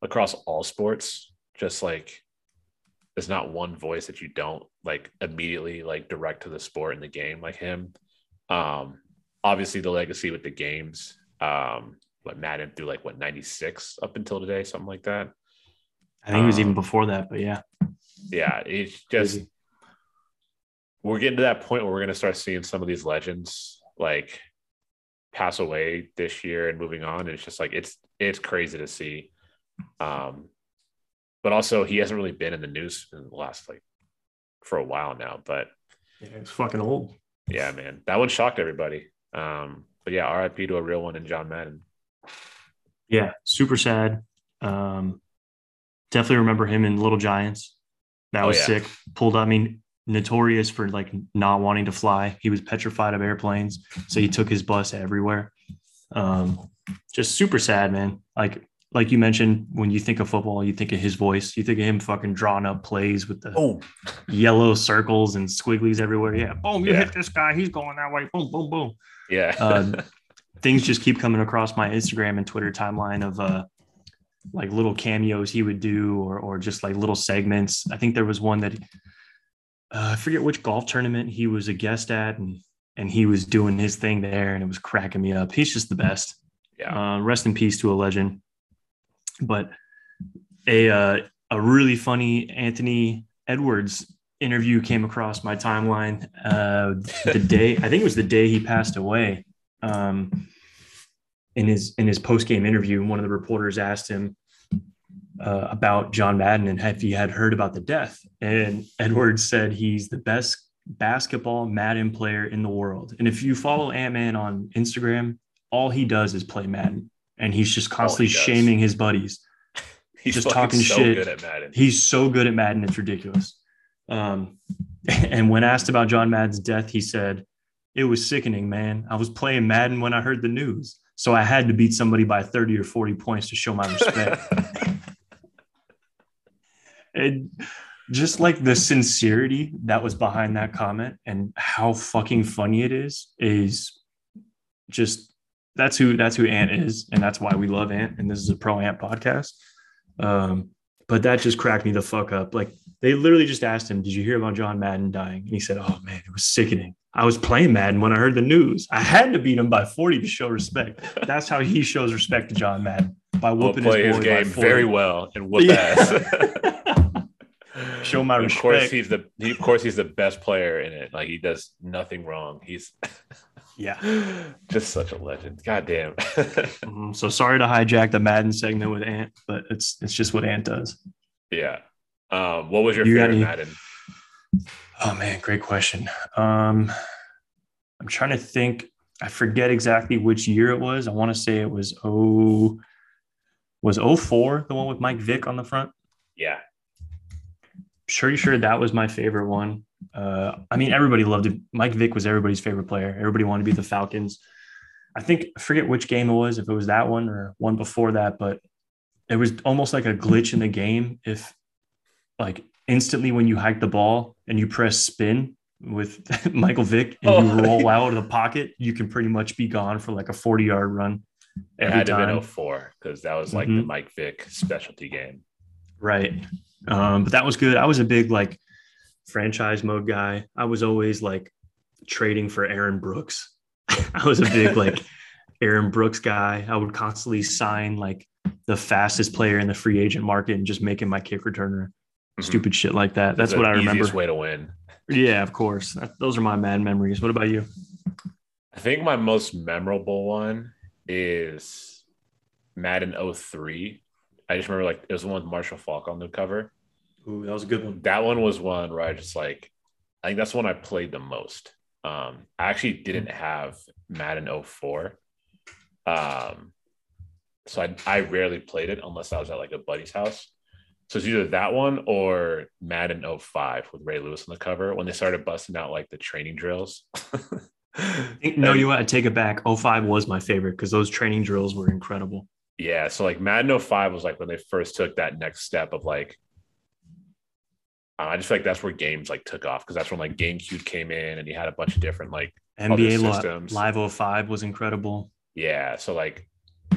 across all sports. Just like there's not one voice that you don't like immediately like direct to the sport and the game like him. Um, obviously the legacy with the games, um, what Madden through like what 96 up until today, something like that. I think it was even Um, before that, but yeah. Yeah, it's just Crazy. we're getting to that point where we're going to start seeing some of these legends like pass away this year and moving on. And it's just like it's it's crazy to see. Um, but also he hasn't really been in the news in the last like for a while now. But yeah. It's fucking old. yeah, man, that one shocked everybody. Um, but yeah, RIP to a real one in John Madden. Yeah, super sad. Um, definitely remember him in Little Giants. That Oh, was yeah. sick. Pulled. I mean, notorious for like not wanting to fly. He was petrified of airplanes, so he took his bus everywhere. Um, just super sad, man. Like like you mentioned, when you think of football, you think of his voice. You think of him fucking drawing up plays with the Oh, yellow circles and squigglies everywhere. Yeah, boom, you Yeah. hit this guy. He's going that way. Boom, boom, boom yeah. um, things just keep coming across my Instagram and Twitter timeline of uh, like little cameos he would do or or just like little segments. I think there was one that uh, I forget which golf tournament he was a guest at and and he was doing his thing there and it was cracking me up. He's just the best. Yeah. Uh, rest in peace to a legend. But a uh, a really funny Anthony Edwards interview came across my timeline uh, the day I think it was the day he passed away. Um, in his in his post game interview, one of the reporters asked him uh, about John Madden and if he had heard about the death, and Edwards said he's the best basketball Madden player in the world. And if you follow Ant Man on Instagram, all he does is play Madden, and he's just constantly does. shaming his buddies. He's just talking so shit. good at Madden. He's so good at Madden, it's ridiculous. Um, and when asked about John Madden's death, he said, It was sickening, man. I was playing Madden when I heard the news. So I had to beat somebody by 30 or 40 points to show my respect. and just like the sincerity that was behind that comment and how fucking funny it is, is just that's who that's who Ant is, and that's why we love Ant. And this is a pro Ant podcast. Um, but that just cracked me the fuck up. Like they literally just asked him, "Did you hear about John Madden dying?" And he said, "Oh man, it was sickening. I was playing Madden when I heard the news. I had to beat him by 40 to show respect. That's how he shows respect to John Madden by We'll whooping play his, his game 40. very well and whoop Yeah. ass. Show my And Of course, respect. he's the he, of course he's the best player in it. Like he does nothing wrong. He's Yeah. just such a legend. God damn. Mhm. So sorry to hijack the Madden segment with Ant, but it's it's just what Ant does. yeah. Um, what was your You favorite any- Madden? Oh man, great question. Um, I'm trying to think. I forget exactly which year it was. I want to say it was oh was 04, the one with Mike Vick on the front. Yeah. Pretty sure that was my favorite one. Uh, I mean, everybody loved it. Mike Vick was everybody's favorite player. Everybody wanted to be the Falcons. I think I forget which game it was, if it was that one or one before that, but it was almost like a glitch in the game. If like instantly when you hike the ball and you press spin with Michael Vick and Oh. you roll out of the pocket, you can pretty much be gone for like a 40 yard run. It had to have been 04 because that was like the Mhm. Mike Vick specialty game. Right. Um, but that was good. I was a big like franchise mode guy. I was always like trading for Aaron Brooks. I was a big like Aaron Brooks guy. I would constantly sign like the fastest player in the free agent market and just making my kick returner. Mhm. Stupid shit like that. That's what I remember. Easiest way to win. Yeah, of course. Those are my mad memories. What about you? I think my most memorable one is Madden 03. I just remember like it was the one with Marshall Faulk on the cover. Ooh, that was a good one. That one was one where I just like I think that's the one I played the most. Um I actually didn't have Madden 04. Um so I I rarely played it unless I was at like a buddy's house. So it's either that one or Madden 05 with Ray Lewis on the cover when they started busting out like the training drills. No, you want to take it back. 05 was my favorite because those training drills were incredible. Yeah, so like Madden 05 was like when they first took that next step of like uh, I just feel like that's where games like took off because that's when like GameCube came in and you had a bunch of different like NBA Li- systems. Live 05 was incredible. yeah, so like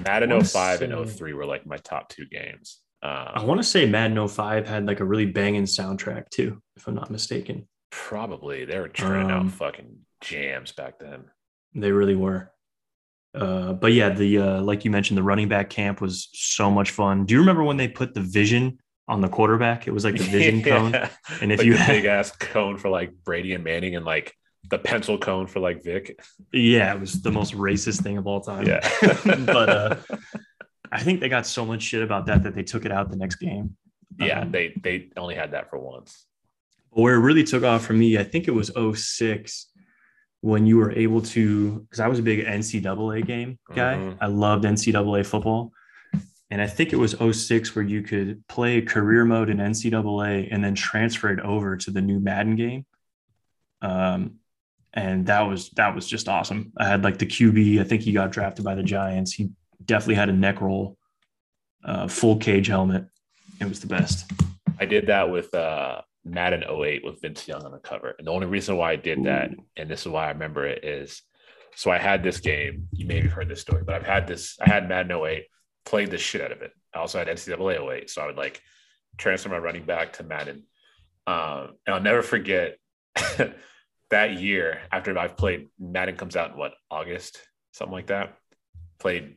Madden wanna 05 and say- 03 were like my top two games. I Um, want to say Madden 05 had like a really banging soundtrack too, if I'm not mistaken. probably they were churning Um, out fucking jams back then. They really were. Uh, but yeah, the uh, like you mentioned, the running back camp was so much fun. Do you remember when they put the vision on the quarterback? It was like the vision cone. And if like you had, big ass cone for like Brady and Manning and like the pencil cone for like Vick. yeah, it was the most racist thing of all time. Yeah. but uh, I think they got so much shit about that that they took it out the next game. yeah, Um, they they only had that for once. where it really took off for me, I think it was 06 when you were able to, because I was a big NCAA game guy. Mhm. I loved NCAA football. And I think it was 06 where you could play career mode in NCAA and then transfer it over to the new Madden game. Um, and that was that was just awesome. I had like the QB. I think he got drafted by the Giants. He definitely had a neck roll, uh, full cage helmet. It was the best. I did that with uh, Madden 08 with Vince Young on the cover. And the only reason why I did that, and this is why I remember it, is so I had this game. You may have heard this story, but I've had this, I had Madden 08, played the shit out of it. I also had NCAA 08. So I would like transfer my running back to Madden. Um, and I'll never forget that year after I've played Madden comes out in what August, something like that. Played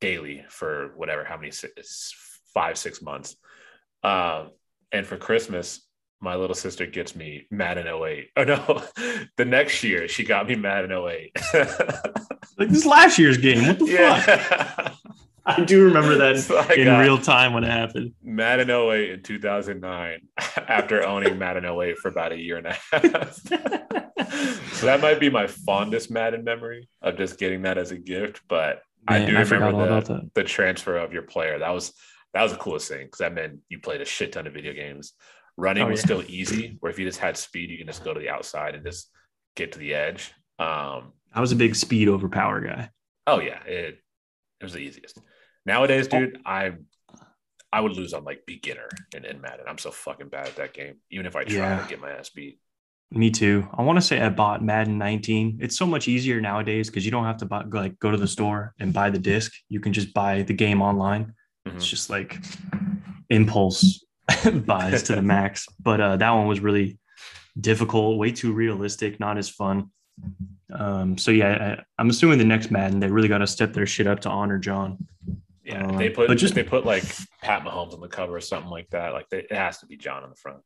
daily for whatever, how many six, five, six months. Um, and for Christmas, my little sister gets me Madden 08. Oh no, the next year she got me Madden 08. like this last year's game. What the yeah. fuck? I do remember that So in real time when it happened. Madden 08 in 2009 after owning Madden 08 for about a year and a half. so that might be my fondest Madden memory of just getting that as a gift. But I do I remember the, that. the transfer of your player. That was that was the coolest thing because that meant you played a shit ton of video games. Running Oh, was yeah. still easy, where if you just had speed, you can just go to the outside and just get to the edge. Um, I was a big speed over power guy. oh yeah, it it was the easiest. Nowadays, dude, I I would lose on like beginner in, in Madden. I'm so fucking bad at that game. Even if I try Yeah. to get my ass beat. Me too. I want to say I bought Madden 19. It's so much easier nowadays because you don't have to buy, like go to the store and buy the disc. You can just buy the game online. Mhm. It's just like impulse buys to the max. But uh, that one was really difficult, way too realistic, not as fun. Um, so yeah, I, I'm assuming the next Madden they really got to step their shit up to honor John. Yeah, Um, they put but just- they put like Pat Mahomes on the cover or something like that. Like they, it has to be John on the front.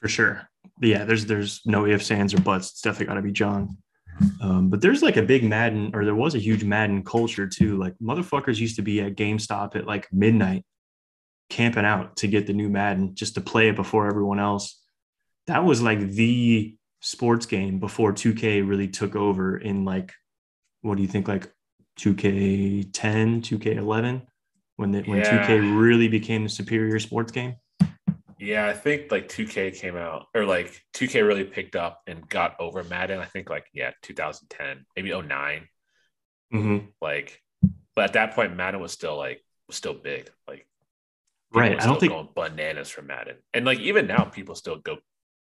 for sure. Yeah, there's there's no ifs, ands, or buts. It's definitely got to be John. Um, but there's like a big Madden, or there was a huge Madden culture too. Like motherfuckers used to be at GameStop at like midnight, camping out to get the new Madden just to play it before everyone else. That was like the sports game before 2K really took over in like, what do you think, like 2K10, 2K11, when the, when Yeah. 2K really became the superior sports game. Yeah, I think like 2K came out or like 2K really picked up and got over Madden. I think like yeah, 2010, maybe 9 Mm-hmm. Like, but at that point, Madden was still like was still big. Like, Right. I don't think going bananas for Madden, and like even now, people still go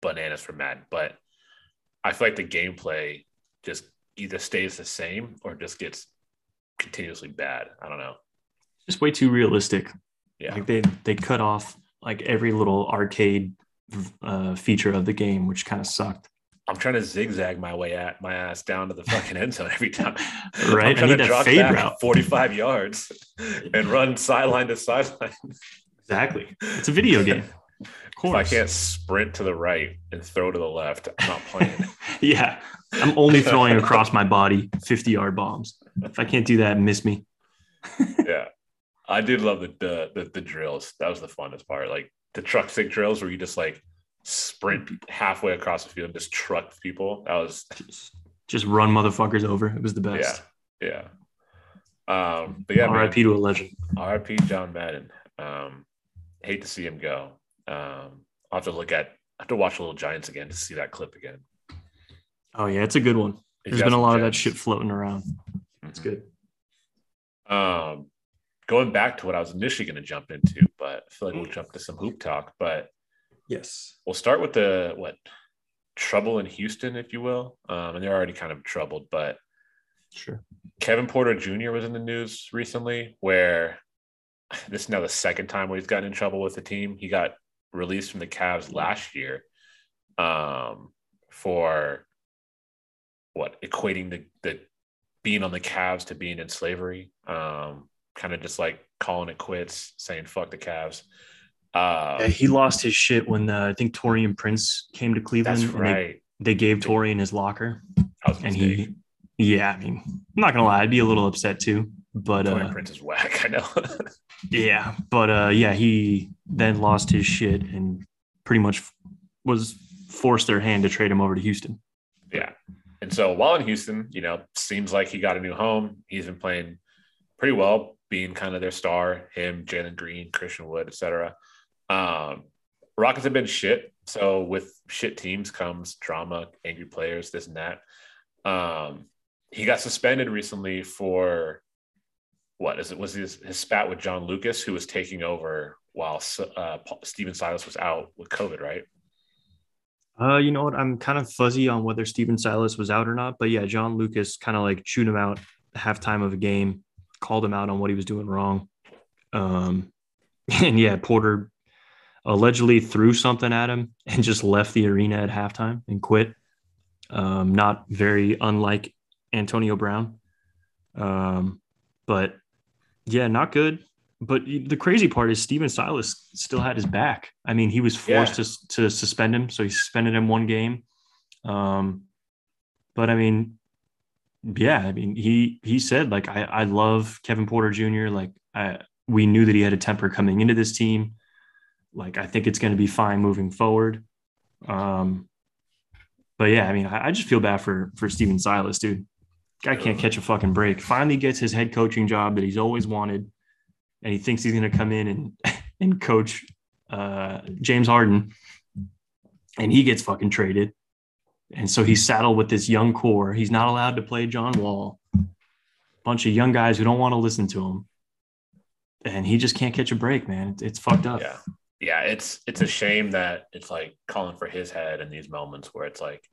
bananas for Madden. But I feel like the gameplay just either stays the same or just gets continuously bad. I don't know. just way too realistic. Yeah, Like they they cut off like every little arcade uh, feature of the game, which kind of sucked. I'm trying to zigzag my way at my ass down to the fucking end zone every time. Right? I I'm trying need to drop fade back route. 45 yards and run sideline to sideline. Exactly. It's a video game. Of If course. I can't sprint to the right and throw to the left, I'm not playing. yeah. I'm only throwing across my body 50 yard bombs. If I can't do that, miss me. yeah. I did love the, the the the drills. That was the funnest part. Like the truck stick drills where you just like sprint halfway across the field and just truck people. That was Just, just run motherfuckers over. It was the best. Yeah. Um, but yeah. RIP to a legend. RIP John Madden. Um, hate to see him go. Um, I'll have to look at I have to watch Little Giants again to see that clip again. Oh, yeah. It's a good one. There's been a lot of that shit floating around. It's Mhm. good. Um, going back to what I was initially going to jump into, but I feel like we'll jump to some hoop talk. But Yes. we'll start with the what trouble in Houston, if you will. Um, and they're already kind of troubled, but Sure. Kevin Porter Jr. was in the news recently where this is now the second time where he's gotten in trouble with the team. He got released from the Cavs last year um, for what equating the, the being on the Cavs to being in slavery, um, kind of just like calling it quits, saying fuck the Cavs. Uh, Yeah, he lost his shit when uh, I think Taurean Prince came to Cleveland. that's and they- right. They, gave Taurean his locker, was and he, yeah, I mean, I'm not gonna lie, I'd be a little upset too. But Taurean uh, Prince is whack. I know. yeah, but uh, yeah, he then lost his shit and pretty much was forced their hand to trade him over to Houston. Yeah. And so while in Houston, you know, seems like he got a new home. He's been playing pretty well, being kind of their star, him, Jalen Green, Christian Wood, etc. Um, Rockets have been shit. So with shit teams comes drama, angry players, this and that. Um, he got suspended recently for what is it? Was his, his spat with John Lucas, who was taking over while uh, Stephen Silas was out with COVID, right? Uh, you know what? I'm kind of fuzzy on whether Stephen Silas was out or not, but yeah, John Lucas kind of like chewed him out halftime of a game, called him out on what he was doing wrong. Um, and yeah, Porter allegedly threw something at him and just left the arena at halftime and quit. Um, not very unlike Antonio Brown. Um, but yeah, not good. But the crazy part is Stephen Silas still had his back. I mean, he was forced yeah. to, to suspend him. So he suspended him one game. Um, but I mean, yeah, I mean, he he said like I I love Kevin Porter Jr. Like I we knew that he had a temper coming into this team. Like I think it's going to be fine moving forward. Um, but yeah, I mean, I, I just feel bad for for Stephen Silas, dude. Guy can't catch a fucking break. Finally gets his head coaching job that he's always wanted, and he thinks he's going to come in and and coach uh, James Harden, and he gets fucking traded. And so he's saddled with this young core. He's not allowed to play John Wall. Bunch of young guys who don't want to listen to him. And he just can't catch a break, man. It's, it's fucked up. Yeah. Yeah. It's it's a shame that it's like calling for his head in these moments where it's like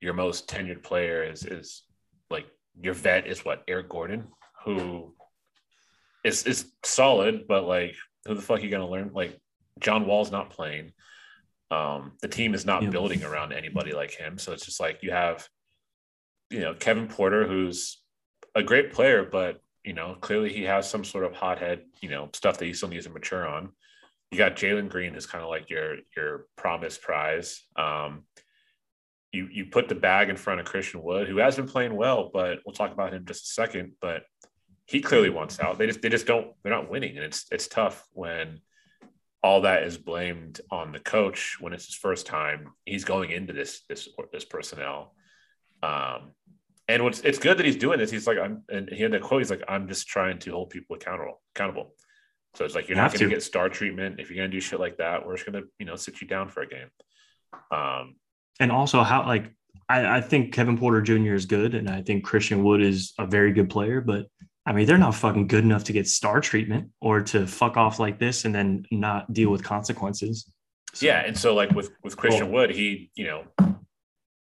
your most tenured player is is like your vet is what, Eric Gordon, who is is solid, but like who the fuck are you gonna learn? Like John Wall's not playing. Um, the team is not yeah. building around anybody like him. So it's just like you have, you know, Kevin Porter, who's a great player, but you know, clearly he has some sort of hothead, you know, stuff that he still needs to mature on. You got Jalen Green, who's kind of like your your promised prize. Um, you you put the bag in front of Christian Wood, who has been playing well, but we'll talk about him just a second. But he clearly wants out. They just they just don't they're not winning, and it's it's tough when all that is blamed on the coach when it's his first time. He's going into this this this personnel. Um, and what's it's good that he's doing this. He's like, I'm and he had that quote, he's like, I'm just trying to hold people accountable accountable. So it's like you're not gonna get star treatment. If you're gonna do shit like that, we're just gonna, you know, sit you down for a game. Um and also how like I, I think Kevin Porter Jr. is good, and I think Christian Wood is a very good player, but I mean, they're not fucking good enough to get star treatment or to fuck off like this and then not deal with consequences. So, yeah, and so like with with Christian cool. Wood, he you know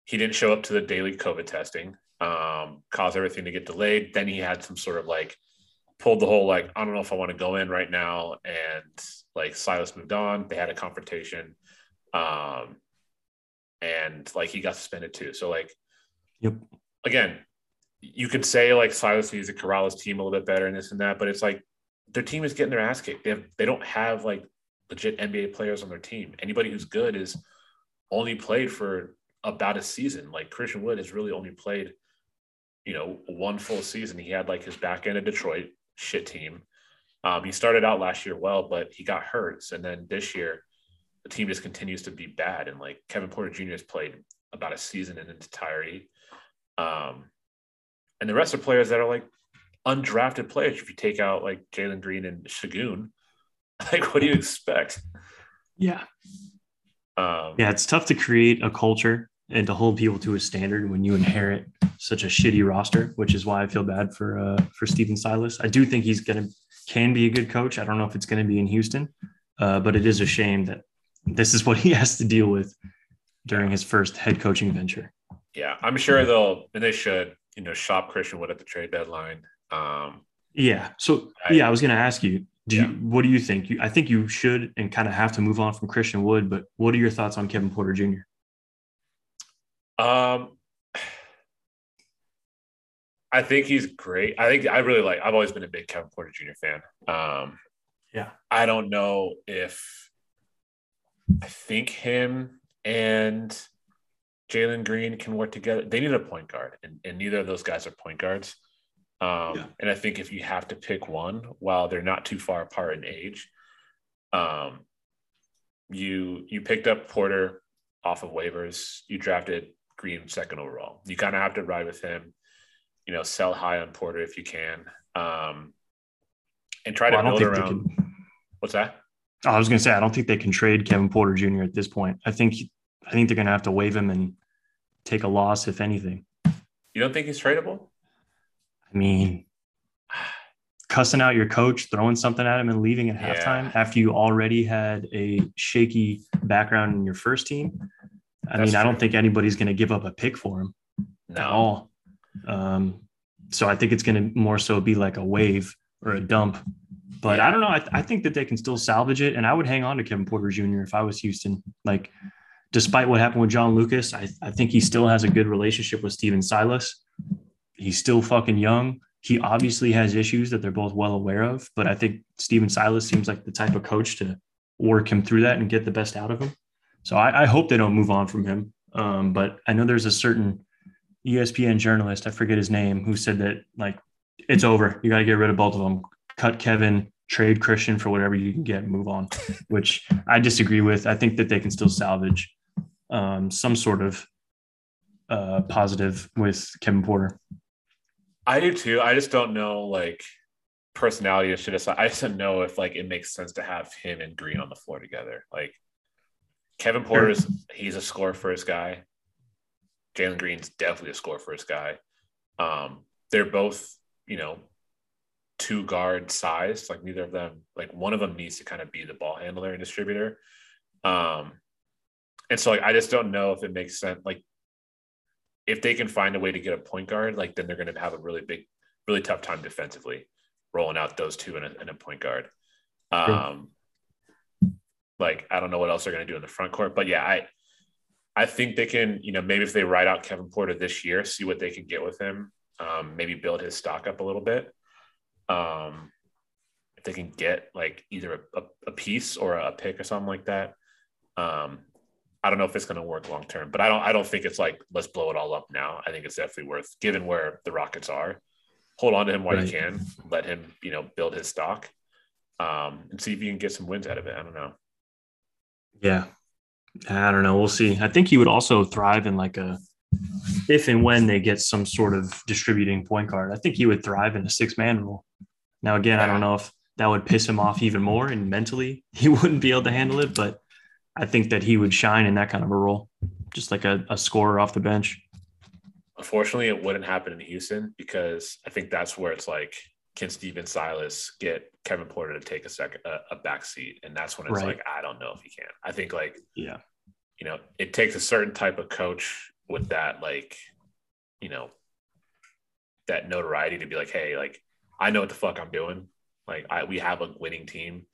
he didn't show up to the daily COVID testing, um, caused everything to get delayed. Then he had some sort of like pulled the whole like I don't know if I want to go in right now, and like Silas moved on. They had a confrontation, um, and like he got suspended too. So like, yep. Again, you could say like Silas needs a corral his team a little bit better and this and that, but it's like their team is getting their ass kicked. They have, they don't have like legit NBA players on their team. Anybody who's good is only played for about a season. Like Christian Wood has really only played, you know, one full season. He had like his back end of Detroit shit team. Um, he started out last year well, but he got hurt, and then this year the team just continues to be bad. And like Kevin Porter Jr. has played about a season in its entirety. Um, and the rest are players that are like undrafted players. If you take out like Jalen Green and Sengun, like what do you expect? Yeah. Um, yeah, it's tough to create a culture and to hold people to a standard when you inherit such a shitty roster, which is why I feel bad for uh, for Stephen Silas. I do think he's gonna can be a good coach. I don't know if it's going to be in Houston, uh, but it is a shame that this is what he has to deal with during his first head coaching venture. Yeah, I'm sure they'll and they should you know, shop Christian Wood at the trade deadline. Um, yeah. So I, yeah, I was going to ask you, do yeah. you, what do you think? You, I think you should and kind of have to move on from Christian Wood, but what are your thoughts on Kevin Porter Jr.? Um, I think he's great. I think I really like. I've always been a big Kevin Porter Jr. fan. Um, yeah. I don't know if I think him and Jalen Green can work together. They need a point guard, and, and neither of those guys are point guards. Um, yeah. And I think if you have to pick one, while they're not too far apart in age, um, you you picked up Porter off of waivers. You drafted Green second overall. You kind of have to ride with him. You know, sell high on Porter if you can, um, and try well, to build around. Can... What's that? I was going to say I don't think they can trade Kevin Porter Jr. at this point. I think I think they're going to have to waive him and take a loss, if anything. You don't think he's tradable? I mean, cussing out your coach, throwing something at him, and leaving at yeah. halftime after you already had a shaky background in your first team. I That's mean, true. I don't think anybody's going to give up a pick for him no. at all. Um, so I think it's going to more so be like a wave or a dump But Yeah. I don't know. I, I think that they can still salvage it, and I would hang on to Kevin Porter Jr. if I was Houston. Like, despite what happened with John Lucas, I, I think he still has a good relationship with Stephen Silas. He's still fucking young. He obviously has issues that they're both well aware of, but I think Stephen Silas seems like the type of coach to work him through that and get the best out of him. So I, I hope they don't move on from him. Um, but I know there's a certain ESPN journalist, I forget his name, who said that like it's over. You got to get rid of both of them. Cut Kevin, trade Christian for whatever you can get, and move on. Which I disagree with. I think that they can still salvage um, some sort of uh, positive with Kevin Porter. I do too. I just don't know like personality and shit aside. I just don't know if like it makes sense to have him and Green on the floor together. Like Kevin Porter's he's a score first guy. Jalen Green's definitely a score first guy. Um, they're both, you know, two guard size. Like neither of them, like one of them needs to kind of be the ball handler and distributor. Um, and so like I just don't know if it makes sense. Like if they can find a way to get a point guard, like then they're going to have a really big, really tough time defensively, rolling out those two in a, and a point guard. Um, like I don't know what else they're going to do in the front court, but yeah, I, I think they can, you know, maybe if they ride out Kevin Porter this year, see what they can get with him, um, maybe build his stock up a little bit. Um, if they can get like either a, a piece or a pick or something like that. Um, I don't know if it's going to work long term, but I don't. I don't think it's like let's blow it all up now. I think it's definitely worth, given where the Rockets are. Hold on to him while Right. you can. Let him, you know, build his stock, um, and see if you can get some wins out of it. I don't know. Yeah. I don't know. We'll see. I think he would also thrive in like a if and when they get some sort of distributing point guard. I think he would thrive in a six man role. Now, again, I don't know if that would piss him off even more and mentally he wouldn't be able to handle it, but I think that he would shine in that kind of a role, just like a, a scorer off the bench. Unfortunately, it wouldn't happen in Houston because I think that's where it's like, can Stephen Silas get Kevin Porter to take a second a, a back seat? And that's when it's Right. like, I don't know if he can. I think like Yeah. you know, it takes a certain type of coach with that, like, you know, that notoriety to be like, hey, like, I know what the fuck I'm doing. Like, I we have a winning team.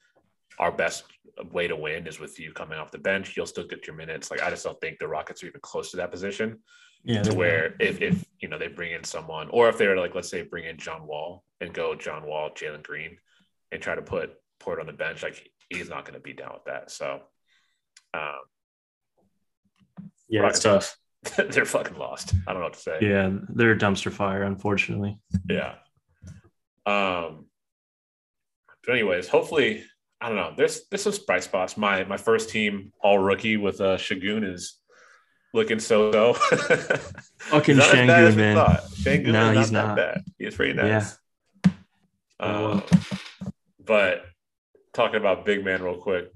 Our best way to win is with you coming off the bench. You'll still get your minutes. Like, I just don't think the Rockets are even close to that position Yeah. to where if if you know they bring in someone, or if they're like, let's say, bring in John Wall and go John Wall, Jalen Green, and try to put port on the bench, like he's not going to be down with that. So, um, yeah, it's tough. they're fucking lost. I don't know what to say. Yeah. They're a dumpster fire, unfortunately. Yeah. Um. But anyways, hopefully, I don't know. There's there's some bright spots. My my first team, all rookie with uh, Sengun, is looking so so. Fucking Not as bad as Sengun, we man. Sengun No, he's not, not. that bad. He's pretty nice. Yeah. Um, but talking about big man real quick,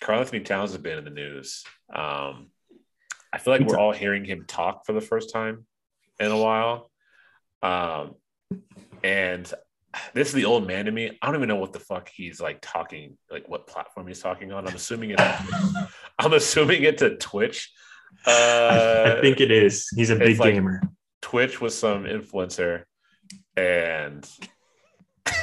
Karl-Anthony Towns has been in the news. Um, I feel like we're all hearing him talk for the first time in a while. Um, and this is the old man to me. I don't even know what the fuck he's like talking, like what platform he's talking on. I'm assuming it. I'm assuming it's a Twitch. Uh, I, think it is. He's a big like- gamer. Twitch with some influencer, and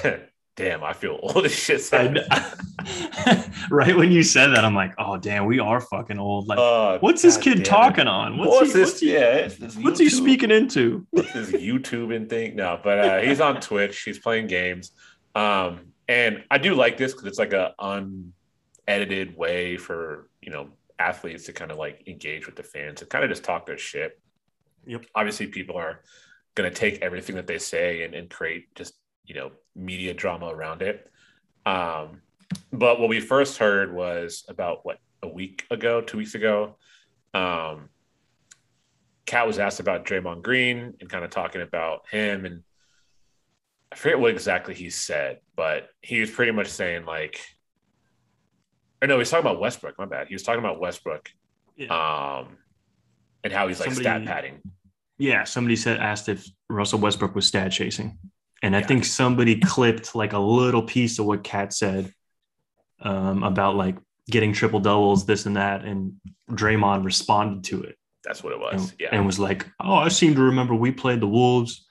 damn, I feel old as shit. I saying kn- that. right when you said that, I'm like, oh damn, we are fucking old. Like, Uh, what's this God kid damn it. talking on? What's, What's, he, this? What's he, yeah, it's this what's he YouTube- speaking into? What's this YouTubing thing? No, but uh, he's on Twitch. He's playing games, um, and I do like this because it's like a unedited way for you know athletes to kind of like engage with the fans and kind of just talk their shit. Yep. Obviously, people are going to take everything that they say and, and create just you know media drama around it. Um, but what we first heard was about what a week ago, two weeks ago. Um, KAT was asked about Draymond Green and kind of talking about him, and I forget what exactly he said, but he was pretty much saying like, or no, he was talking about Westbrook. My bad. He was talking about Westbrook, um, and how he's like stat padding. Yeah, somebody said asked if Russell Westbrook was stat chasing, and I Yeah. think somebody clipped like a little piece of what KAT said um, about like getting triple doubles, this and that, and Draymond responded to it That's what it was. and, yeah, and was like, "Oh, I seem to remember we played the Wolves.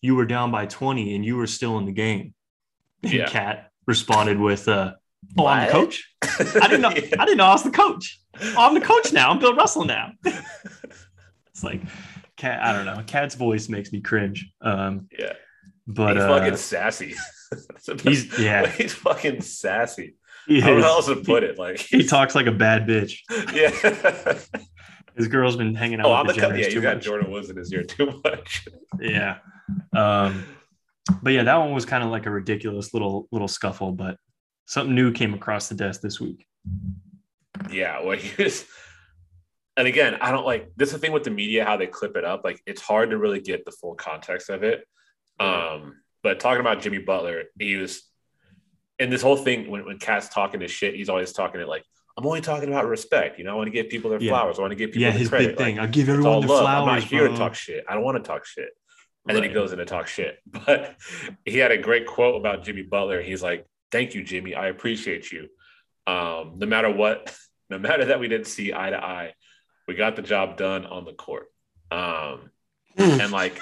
You were down by twenty, and you were still in the game." And Yeah. KAT responded with, uh, "Oh, I'm the coach. I didn't know. I didn't know I was the coach. Oh, I'm the coach now. I'm Bill Russell now." it's like, KAT. I don't know. KAT's voice makes me cringe. Um, yeah, but he's uh, fucking sassy. That's the best- he's yeah. he's fucking sassy. He, know else to put it. Like he talks like a bad bitch. yeah. His girl's been hanging out oh, I'm with the co- yeah. You got much. Jordyn Woods in his ear too much. Yeah. Um, but yeah, that one was kind of like a ridiculous little little scuffle, but something new came across the desk this week. Yeah, well, he was, and again, I don't like this is the thing with the media how they clip it up. Like it's hard to really get the full context of it. Um, but talking about Jimmy Butler, he was and this whole thing when when KAT's talking to shit, he's always talking to like, I'm only talking about respect. You know, I want to give people their Yeah. flowers. I want to give people Yeah, his credit. big thing. Like, I'll give everyone their love. flowers. I'm not here bro. to talk shit. I don't want to talk shit. And then he goes in to talk shit. But he had a great quote about Jimmy Butler. He's like, "Thank you, Jimmy. I appreciate you. Um, no matter what, no matter that we didn't see eye to eye, we got the job done on the court. Um, and like,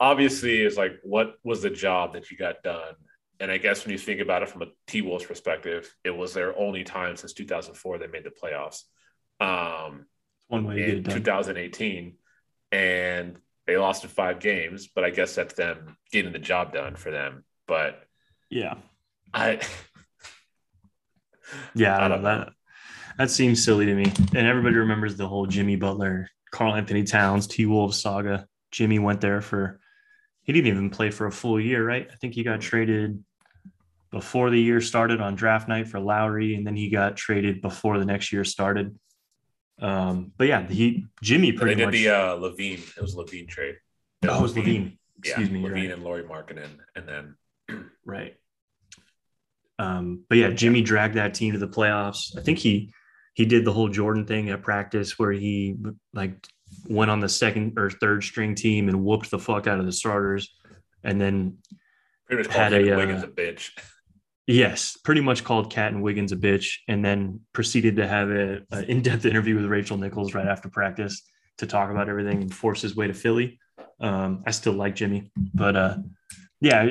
obviously, it's like, what was the job that you got done? And I guess when you think about it from a T Wolves perspective, it was their only time since 2004 they made the playoffs. Um, One way to get in it done. 2018, and they lost in five games. But I guess that's them getting the job done for them. But Yeah. I, Yeah, I don't know. That, that seems silly to me. And everybody remembers the whole Jimmy Butler, Karl-Anthony Towns, T Wolves saga. Jimmy went there for, he didn't even play for a full year, right? I think he got traded before the year started on draft night for Lowry, and then he got traded before the next year started. Um, but yeah, he Jimmy they pretty did much. the uh, LaVine. It was LaVine trade. oh, it was LaVine. Excuse yeah, me. Levine right. and Lauri Markkanen, and then Right. Um, but yeah, Jimmy dragged that team to the playoffs. I think he he did the whole Jordan thing at practice where he like went on the second or third string team and whooped the fuck out of the starters. And then pretty much Had called a, uh, Wiggins a bitch. yes, pretty much called KAT and Wiggins a bitch, and then proceeded to have a, a in-depth interview with Rachel Nichols right after practice to talk about everything and force his way to Philly. Um, I still like Jimmy, but uh, yeah,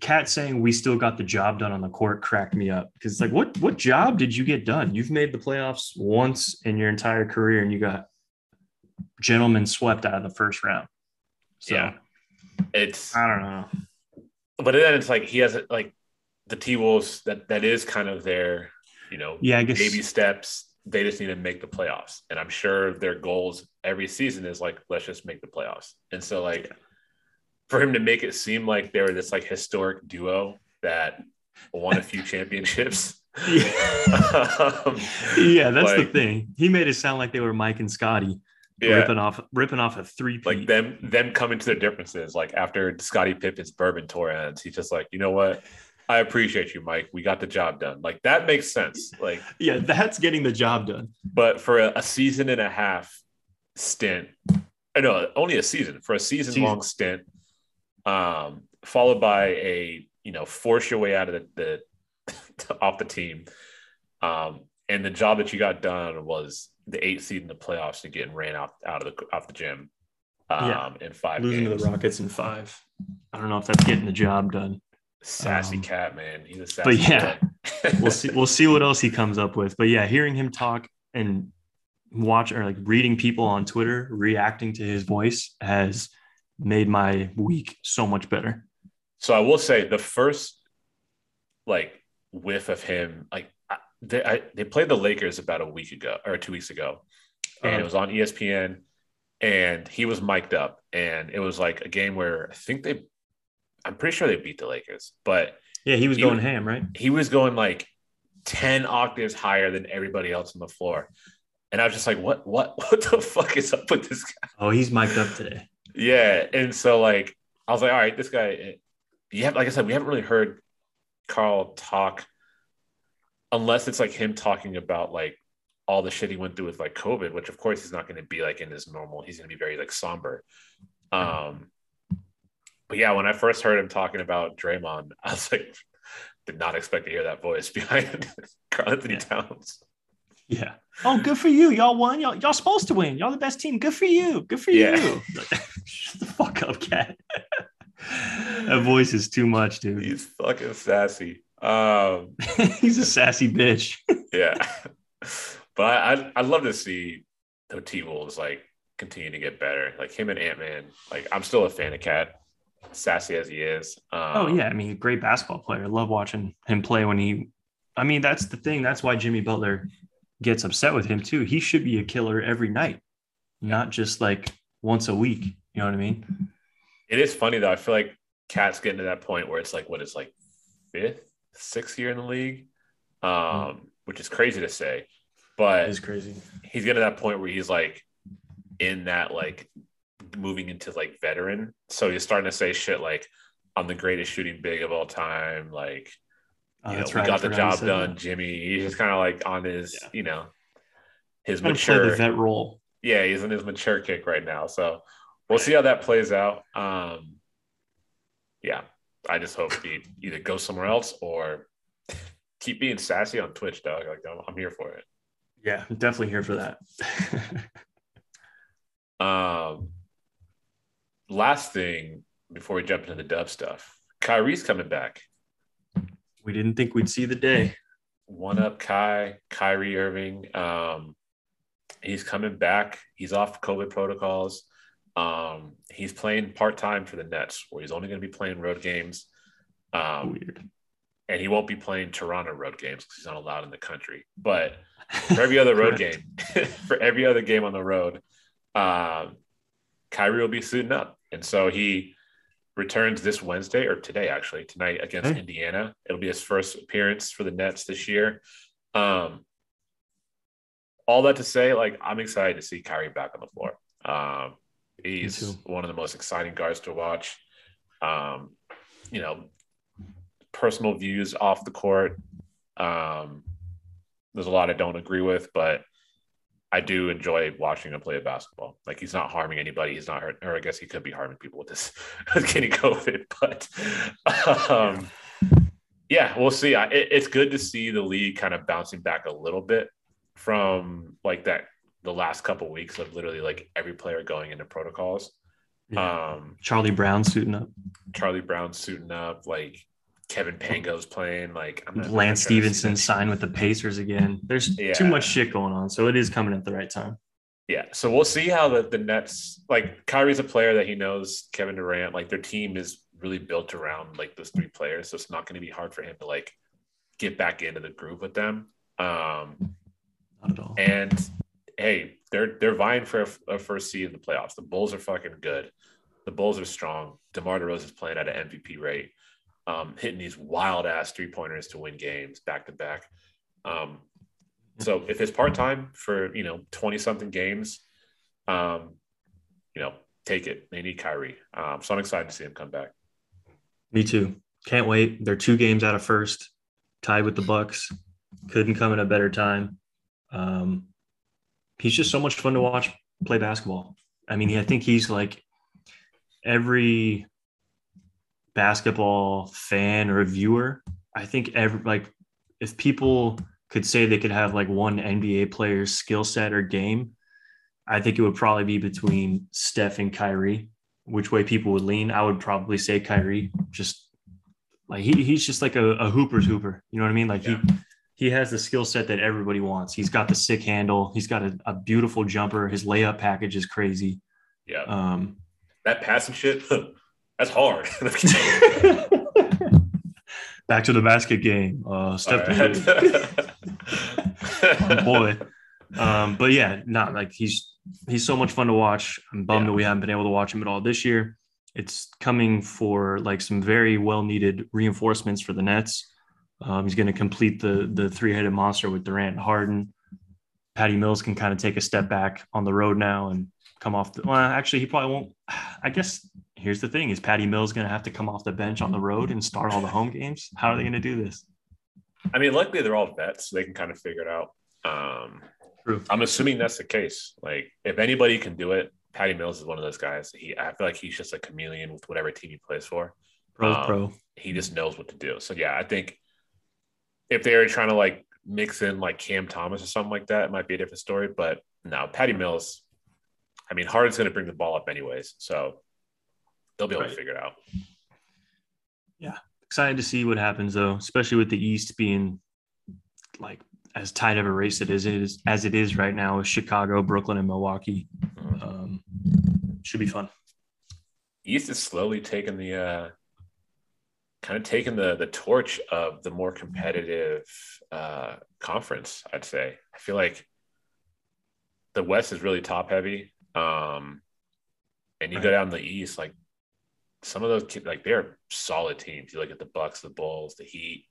KAT saying we still got the job done on the court cracked me up because it's like, what what job did you get done? You've made the playoffs once in your entire career, and you got gentlemen swept out of the first round. So Yeah. It's I don't know. but then it's like he has like the T Wolves that that is kind of their you know Yeah, I guess baby steps. They just need to make the playoffs, and I'm sure their goals every season is like let's just make the playoffs. And so like for him to make it seem like they were this like historic duo that won a few championships. um, yeah, that's the thing. He made it sound like they were Mike and Scottie yeah, ripping off ripping off a three like them them coming to their differences. Like after Scottie Pippen's bourbon tour ends, he's just like, you know what? I appreciate you, Mike. We got the job done. Like that makes sense. Like, Yeah, that's getting the job done. but for a, a season and a half stint, I know only a season for a season long stint, um, followed by a you know force your way out of the, the off the team, um, and the job that you got done was the eighth seed in the playoffs and getting ran out out of the out the gym, um, Yeah. in five Losing games. to the Rockets in five. I don't know if that's getting the job done. Sassy Um, KAT, man. He's a sassy but yeah. We'll see. We'll see what else he comes up with. But yeah, hearing him talk and watch or like reading people on Twitter reacting to his voice has made my week so much better. So I will say the first like whiff of him, like they I, they played the Lakers about a week ago or two weeks ago, and Uh-huh. it was on ESPN, and he was mic'd up, and it was like a game where I think they, I'm pretty sure they beat the Lakers, but Yeah, he was He- going ham, right? he was going like ten octaves higher than everybody else on the floor, and I was just like, what what what the fuck is up with this guy? Oh, he's mic'd up today. Yeah, and so like I was like, all right, this guy. You have, like I said, we haven't really heard Karl talk, unless it's like him talking about like all the shit he went through with like COVID, which of course he's not going to be like in his normal. He's going to be very like somber. Um, but yeah, when I first heard him talking about Draymond, I was like, did not expect to hear that voice behind Karl Anthony Yeah. Towns. Yeah. Oh, good for you. Y'all won. Y'all, y'all supposed to win. Y'all the best team. Good for you. Good for Yeah. you. Shut the fuck up, KAT. that voice is too much, dude. He's fucking sassy. Um, He's a sassy bitch. yeah, but I I'd love to see the T Wolves like continue to get better. Like him and Ant Man. Like I'm still a fan of KAT, sassy as he is. Um, Oh yeah, I mean, great basketball player. Love watching him play when he. I mean, that's the thing. That's why Jimmy Butler gets upset with him too. He should be a killer every night, not just like once a week. You know what I mean? It is funny though. I feel like KAT's getting to that point where it's like what is like fifth, sixth year in the league, um, which is crazy to say, but It's crazy. he's getting to that point where he's like in that like moving into like veteran. So he's starting to say shit like I'm the greatest shooting big of all time. Like Oh, you know, we right. Got the job done, that. Jimmy. He's just kind of like on his, Yeah. you know, his mature. the vet role. yeah, he's in his mature kick right now. So we'll see how that plays out. Um, yeah, I just hope he either goes somewhere else or keep being sassy on Twitch, dog. Like I'm, I'm here for it. Yeah, I'm definitely here for that. Um, last thing before we jump into the dub stuff, Kyrie's coming back. we didn't think we'd see the day. One up, Kai, Kyrie Irving. Um, he's coming back. He's off COVID protocols. Um, he's playing part time for the Nets, where he's only going to be playing road games. Um, Weird. and he won't be playing Toronto road games because he's not allowed in the country. But for every other road game, for every other game on the road, um, Kyrie will be suiting up, and so he returns this Wednesday or today, actually tonight against Hey. Indiana. It'll be his first appearance for the Nets this year. Um, all that to say, like I'm excited to see Kyrie back on the floor. Um, he's one of the most exciting guards to watch. Um, you know, personal views off the court. Um, there's a lot I don't agree with, but I do enjoy watching him play basketball. Like he's not harming anybody. He's not hurt, or I guess he could be harming people with this getting COVID. But um, yeah, we'll see. I, it, it's good to see the league kind of bouncing back a little bit from like that the last couple of weeks of literally like every player going into protocols. Yeah. Um, Charlie Brown suiting up. Charlie Brown suiting up, like Kevin Pangos playing, like I'm not- Lance Stephenson signed with the Pacers again. There's Yeah. too much shit going on, so it is coming at the right time. Yeah, so we'll see how the, the Nets like Kyrie's a player that he knows Kevin Durant, like their team is really built around like those three players. So it's not going to be hard for him to like get back into the groove with them. Um, Not at all. and hey, they're they're vying for a, a first seed in the playoffs. The Bulls are fucking good. The Bulls are strong. DeMar DeRozan is playing at an MVP rate, um, hitting these wild ass three pointers to win games back to back. Um, so if it's part time for you know twenty something games, um, you know take it. They need Kyrie. Um, so I'm excited to see him come back. Me too. Can't wait. They're two games out of first, tied with the Bucks. Couldn't come at a better time. Um, he's just so much fun to watch play basketball. I mean, I think he's like every basketball fan or viewer. I think every like if people could say they could have like one NBA player's skill set or game, I think it would probably be between Steph and Kyrie which way people would lean, I would probably say Kyrie. Just like he, he's just like a, a hooper's hooper. You know what I mean? Like Yeah. he he has the skill set that everybody wants. He's got the sick handle. He's got a, a beautiful jumper. His layup package is crazy. Yeah, Um, that passing shit, that's hard. back to the basket game. Uh, Steph All right. boy. Um, but yeah, not like he's he's so much fun to watch. I'm bummed Yeah. that we haven't been able to watch him at all this year. It's coming for like some very well needed reinforcements for the Nets. Um, he's going to complete the the three headed monster with Durant and Harden. Patty Mills can kind of take a step back on the road now and come off. The, well, actually, he probably won't. I guess here's the thing: is Patty Mills going to have to come off the bench on the road and start all the home games? How are they going to do this? I mean, luckily they're all vets, so they can kind of figure it out. Um, True. I'm assuming that's the case. Like, if anybody can do it, Patty Mills is one of those guys. He, I feel like he's just a chameleon with whatever team he plays for. Pro, Um, pro. He just knows what to do. So yeah, I think if they were trying to like mix in like Cam Thomas or something like that, it might be a different story. But no, Patty Mills. I mean, Harden's going to bring the ball up anyways, so they'll be able Right. to figure it out. Yeah. Excited to see what happens though, especially with the East being like as tight of a race it is, it is as it is right now with Chicago, Brooklyn, and Milwaukee. Mhm. Um, should be fun. East is slowly taking the uh, kind of taking the the torch of the more competitive uh, conference. I'd say. I feel like the West is really top heavy, um, and you go down the East, like some of those like they're solid teams. You look at the Bucks, the Bulls, the Heat.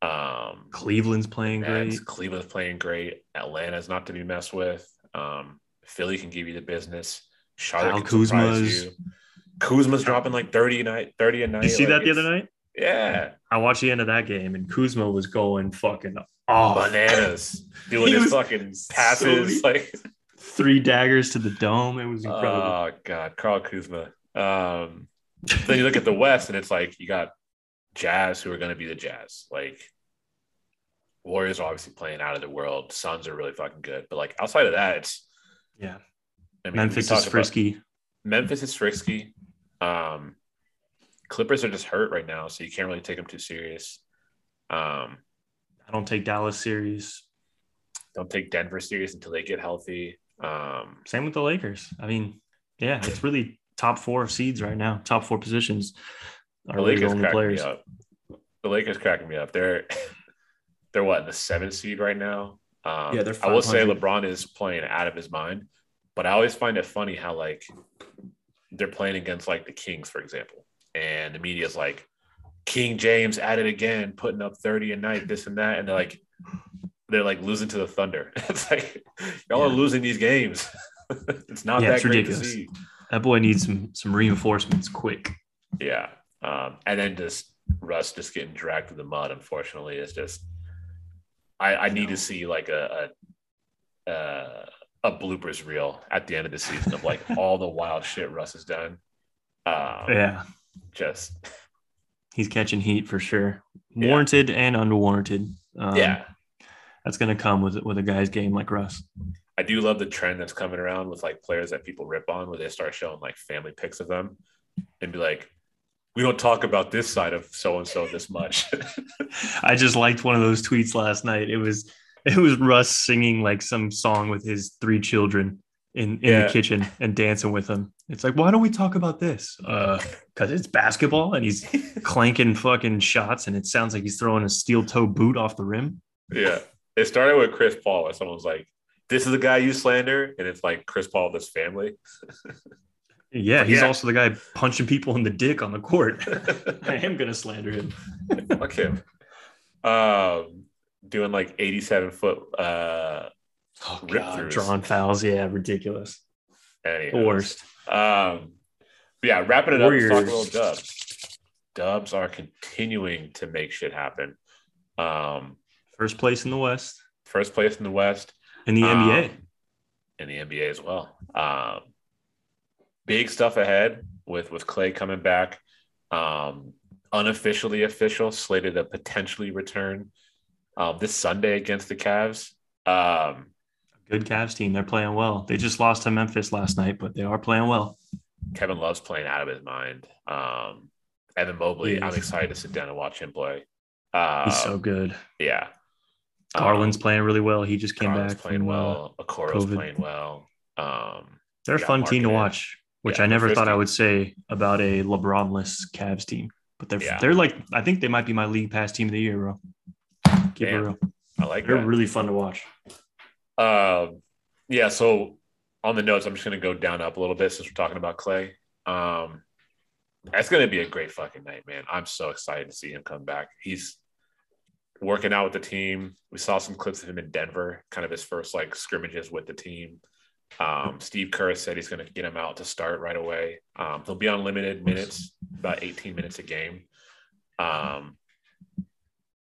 Um, Cleveland's playing great. Cleveland's playing great. Atlanta's not to be messed with. Um, Philly can give you the business. Charlotte Kyle can surprise Kuzma's- you. Kuzma's dropping like 30 a night, 30 a night. You see like that the other night? Yeah. I watched the end of that game, and Kuzma was going fucking off. Bananas. Doing his fucking passes. so- like Three daggers to the dome. It was incredible. oh god, Carl Kuzma. Um then you look at the West and it's like you got Jazz who are gonna be the Jazz. Like Warriors are obviously playing out of the world. Suns are really fucking good. But like outside of that, it's yeah. I mean, Memphis is about- frisky. Memphis is frisky. Um, Clippers are just hurt right now, so you can't really take them too serious. Um, I don't take Dallas serious. don't take Denver serious until they get healthy. Um, Same with the Lakers. I mean, yeah, it's really top four seeds right now. Top four positions are the really Lakers only cracking players. me up. The Lakers cracking me up. They're they're what in the seventh seed right now. Um, Yeah, they're I will say LeBron is playing out of his mind, but I always find it funny how like they're playing against like the Kings, for example, and the media's like King James at it again, putting up thirty a night, this and that, and they're like they're like losing to the Thunder. it's like y'all are losing these games. it's not Yeah, that it's ridiculous. to see. That boy needs some some reinforcements quick. Yeah. Um, and then just Russ just getting dragged through the mud, unfortunately, is just I, I need to see like a a, uh, a bloopers reel at the end of the season of like all the wild shit Russ has done. Um, Yeah, just he's catching heat for sure, Yeah. warranted and unwarranted. Um, yeah. that's gonna come with with a guy's game like Russ. I do love the trend that's coming around with like players that people rip on where they start showing like family pics of them and be like, we don't talk about this side of so and so this much. I just liked one of those tweets last night. It was it was Russ singing like some song with his three children in in Yeah. the kitchen and dancing with them. It's like, why don't we talk about this? Uh, because it's basketball and he's clanking fucking shots and it sounds like he's throwing a steel toe boot off the rim. Yeah. It started with Chris Paul, someone was like, This is the guy you slander. And it's like Chris Paul, this family. Yeah, he's Yeah. also the guy punching people in the dick on the court. I am gonna slander him. Fuck him. Um, doing like 87 foot. Uh, Oh god, throughs. drawing fouls. Yeah, ridiculous. anyways. The worst. Um, but yeah, wrapping it up, talk a Warriors. little dubs. Dubs are continuing to make shit happen. Um, First place in the West first place in the West. in the Um, NBA. in the NBA as well. Um, big stuff ahead with with Klay coming back. Um, unofficially official, slated to potentially return um, this Sunday against the Cavs. Um, Good Cavs team. They're playing well. They just lost to Memphis last night, but they are playing well. Kevin Love's playing out of his mind. Um, Evan Mobley, I'm excited to sit down and watch him play. Uh, He's so good. yeah. Um, Garland's playing really well. He just came Garland's back playing from, uh, well. Okoro's COVID. playing well. Um, they're a fun team to watch, which Yeah, I never thought I would say about a LeBronless Cavs team. But they're Yeah. they're like I think they might be my league pass team of the year, bro. Keep it real. I like They're that. really fun to watch. Um, yeah. So on the notes, I'm just gonna go down up a little bit since we're talking about Klay. Um, that's gonna be a great fucking night, man. I'm so excited to see him come back. He's working out with the team. We saw some clips of him in Denver, kind of his first like scrimmages with the team. Um, Steve Kerr said he's going to get him out to start right away. Um, he'll be on limited minutes, about 18 minutes a game. Um,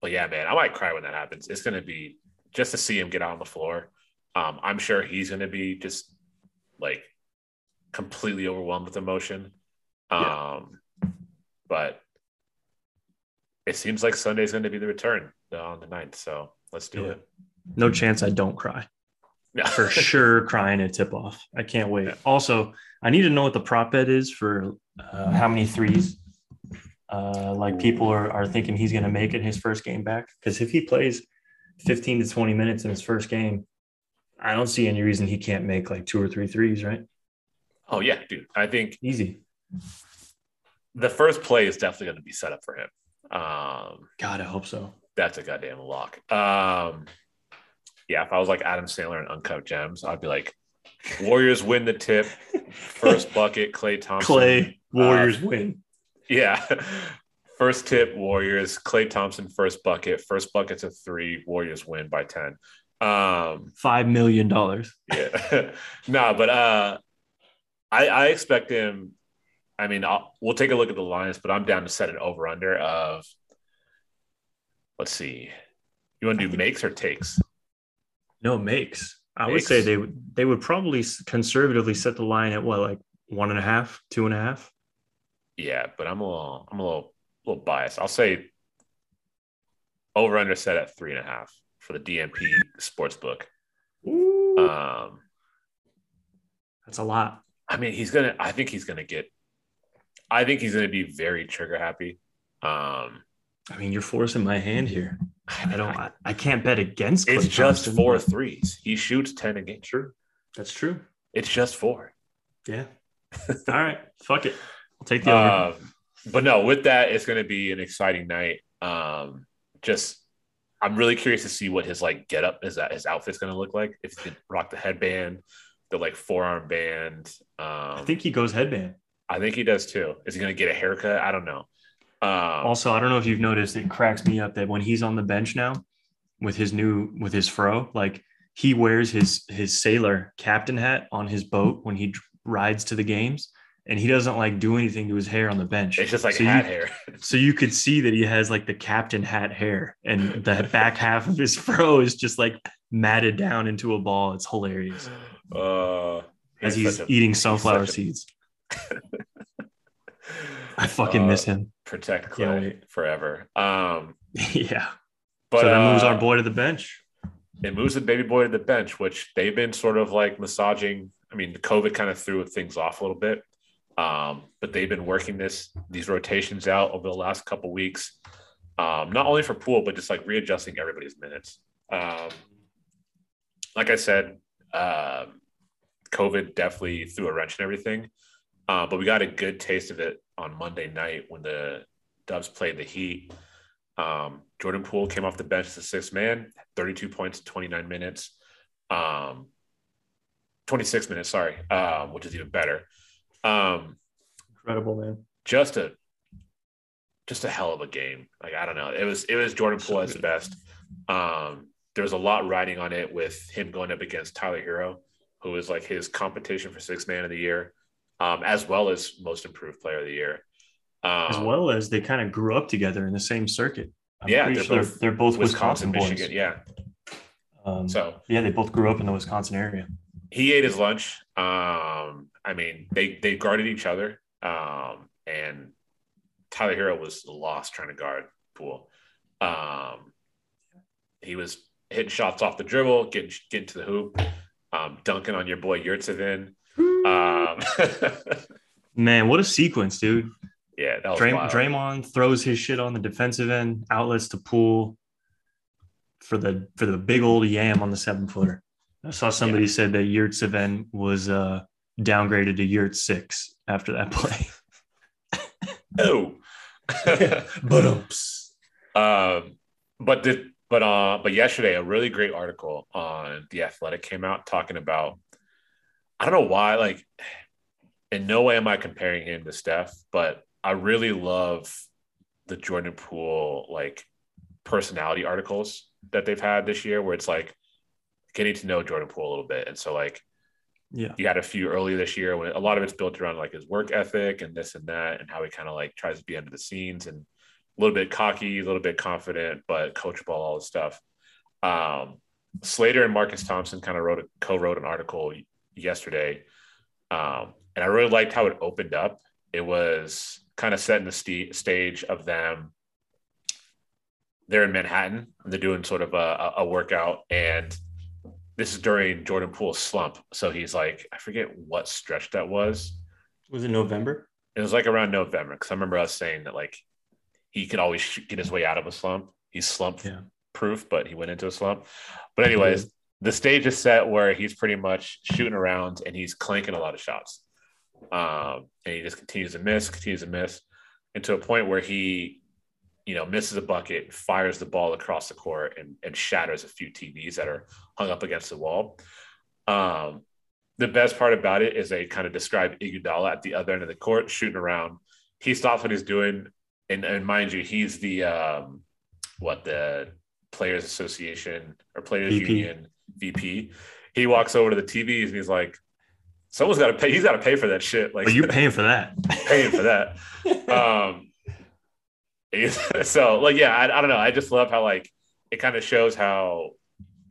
but yeah, man, I might cry when that happens. It's going to be just to see him get out on the floor. Um, I'm sure he's going to be just like completely overwhelmed with emotion. Um, but it seems like Sunday's going to be the return uh, on the 9th. So let's do Yeah. it. No chance I don't cry. for sure crying at tip off. I can't wait. Yeah. Also, I need to know what the prop bet is for uh, how many threes. Uh, like people are, are thinking he's going to make it his first game back. Because if he plays 15 to 20 minutes in his first game, I don't see any reason he can't make like two or three threes, right? Oh yeah, dude. I think Easy. the first play is definitely going to be set up for him. Um, God, I hope so. that's a goddamn lock. Um, yeah, if I was like Adam Sandler and Uncut Gems, I'd be like, Warriors win the tip, first bucket, Klay Thompson. Klay, Warriors win. Yeah. First tip, Warriors. Klay Thompson, first bucket. First bucket's a three. Warriors win by 10. Um, $5 million. yeah. no, but uh I I expect him. I mean, I'll, we'll take a look at the lines, but I'm down to set an over under of let's see. You want to do makes or takes? No makes. I would say they would they would probably conservatively set the line at what like one and a half, two and a half. Yeah, but I'm a little I'm a little little biased. I'll say over under set at three and a half for the DNP sports book. Um That's a lot. I mean, he's gonna. I think he's gonna get. I think he's gonna be very trigger happy. Um, I mean, you're forcing my hand here. I don't. I, I can't bet against. it's Klay just four. He shoots ten a game. True. That's true. It's just four. Yeah. All right. Fuck it. I'll take the. Um, but no, with that, it's gonna be an exciting night. Um, just. I'm really curious to see what his like get up is that his outfit's gonna look like. If he can rock the headband, the like forearm band. Um, I think he goes headband. I think he does too. Is he gonna get a haircut? I don't know. Um, Also, I don't know if you've noticed, it cracks me up that when he's on the bench now, with his new with his fro, like he wears his his sailor captain hat on his boat when he rides to the games, and he doesn't like do anything to his hair on the bench. it's just like So hat you- hair. So you could see that he has like the captain hat hair, and the back half of his fro is just like matted down into a ball. It's hilarious Uh, as he's a- eating sunflower such a- seeds. I fucking miss Uh, him. Protect Klay forever. Um, yeah. but so that moves uh, our boy to the bench. it moves the baby boy to the bench, which they've been sort of like massaging. I mean, COVID kind of threw things off a little bit, um, but they've been working this these rotations out over the last couple weeks, um, not only for Poole but just like readjusting everybody's minutes. Um, like I said, um COVID definitely threw a wrench in everything, uh, but we got a good taste of it on Monday night when the Dubs played the Heat. Um, Jordan Poole came off the bench as a sixth man, 32 points, 29 minutes, um, 26 minutes, sorry, um, which is even better. Um, Incredible, man. just a just a hell of a game. Like I don't know, it was it was Jordan Poole at good. best. Um, there was a lot riding on it with him going up against Tyler Herro, who is like his competition for sixth man of the year, um, as well as most improved player of the year. Um, As well as they kind of grew up together in the same circuit. I'm Yeah, they're sure both they're both Wisconsin, Wisconsin, Michigan, yeah. Um, So yeah, they both grew up in the Wisconsin area. he ate his lunch. Um, I mean, they they guarded each other, um, and Tyler Herro was lost trying to guard Poole. Um, he was hitting shots off the dribble, getting getting to the hoop, um, dunking on your boy Yurtseven. Um, Man, what a sequence, dude. yeah, that was Dray-. Draymond throws his shit on the defensive end, outlets to Poole for the for the big old yam on the seven footer. I saw somebody said that Yurtseven was uh, downgraded to Yurt six after that play. Oh, but oops. Um, but the but uh, but yesterday a really great article on the Athletic came out talking about. I don't know why, like, in no way am I comparing him to Steph, but I really love the Jordan Poole like personality articles that they've had this year, where it's like getting to know Jordan Poole a little bit, and so like Yeah. you had a few earlier this year when a lot of it's built around like his work ethic and this and that and how he kind of like tries to be under the scenes and a little bit cocky, a little bit confident, but coachable, all this stuff. Um, Slater and Marcus Thompson kind of wrote a co-wrote an article yesterday. Um, and I really liked how it opened up. It was kind of setting the st- stage of them. They're in Manhattan they're doing sort of a, a workout and this is during Jordan Poole's slump. So he's like, I forget what stretch that was. Was it November? It was like around November because I remember us saying that like he could always get his way out of a slump. He's slump yeah. proof, but he went into a slump. But anyways, the stage is set where he's pretty much shooting around and he's clanking a lot of shots. Um, and he just continues to miss, continues to miss, and to a point where he, you know, misses a bucket, fires the ball across the court, and, and shatters a few TVs that are hung up against the wall. Um, the best part about it is they kind of describe Iguodala at the other end of the court shooting around. He stops what he's doing, and, and mind you, he's the um, what the Players Association or Players VP. Union VP. He walks over to the TVs and he's like, "Someone's got to pay. He's got to pay for that shit." Like, are you paying for that? paying for that. um, so like, yeah, I, I don't know. I just love how like it kind of shows how,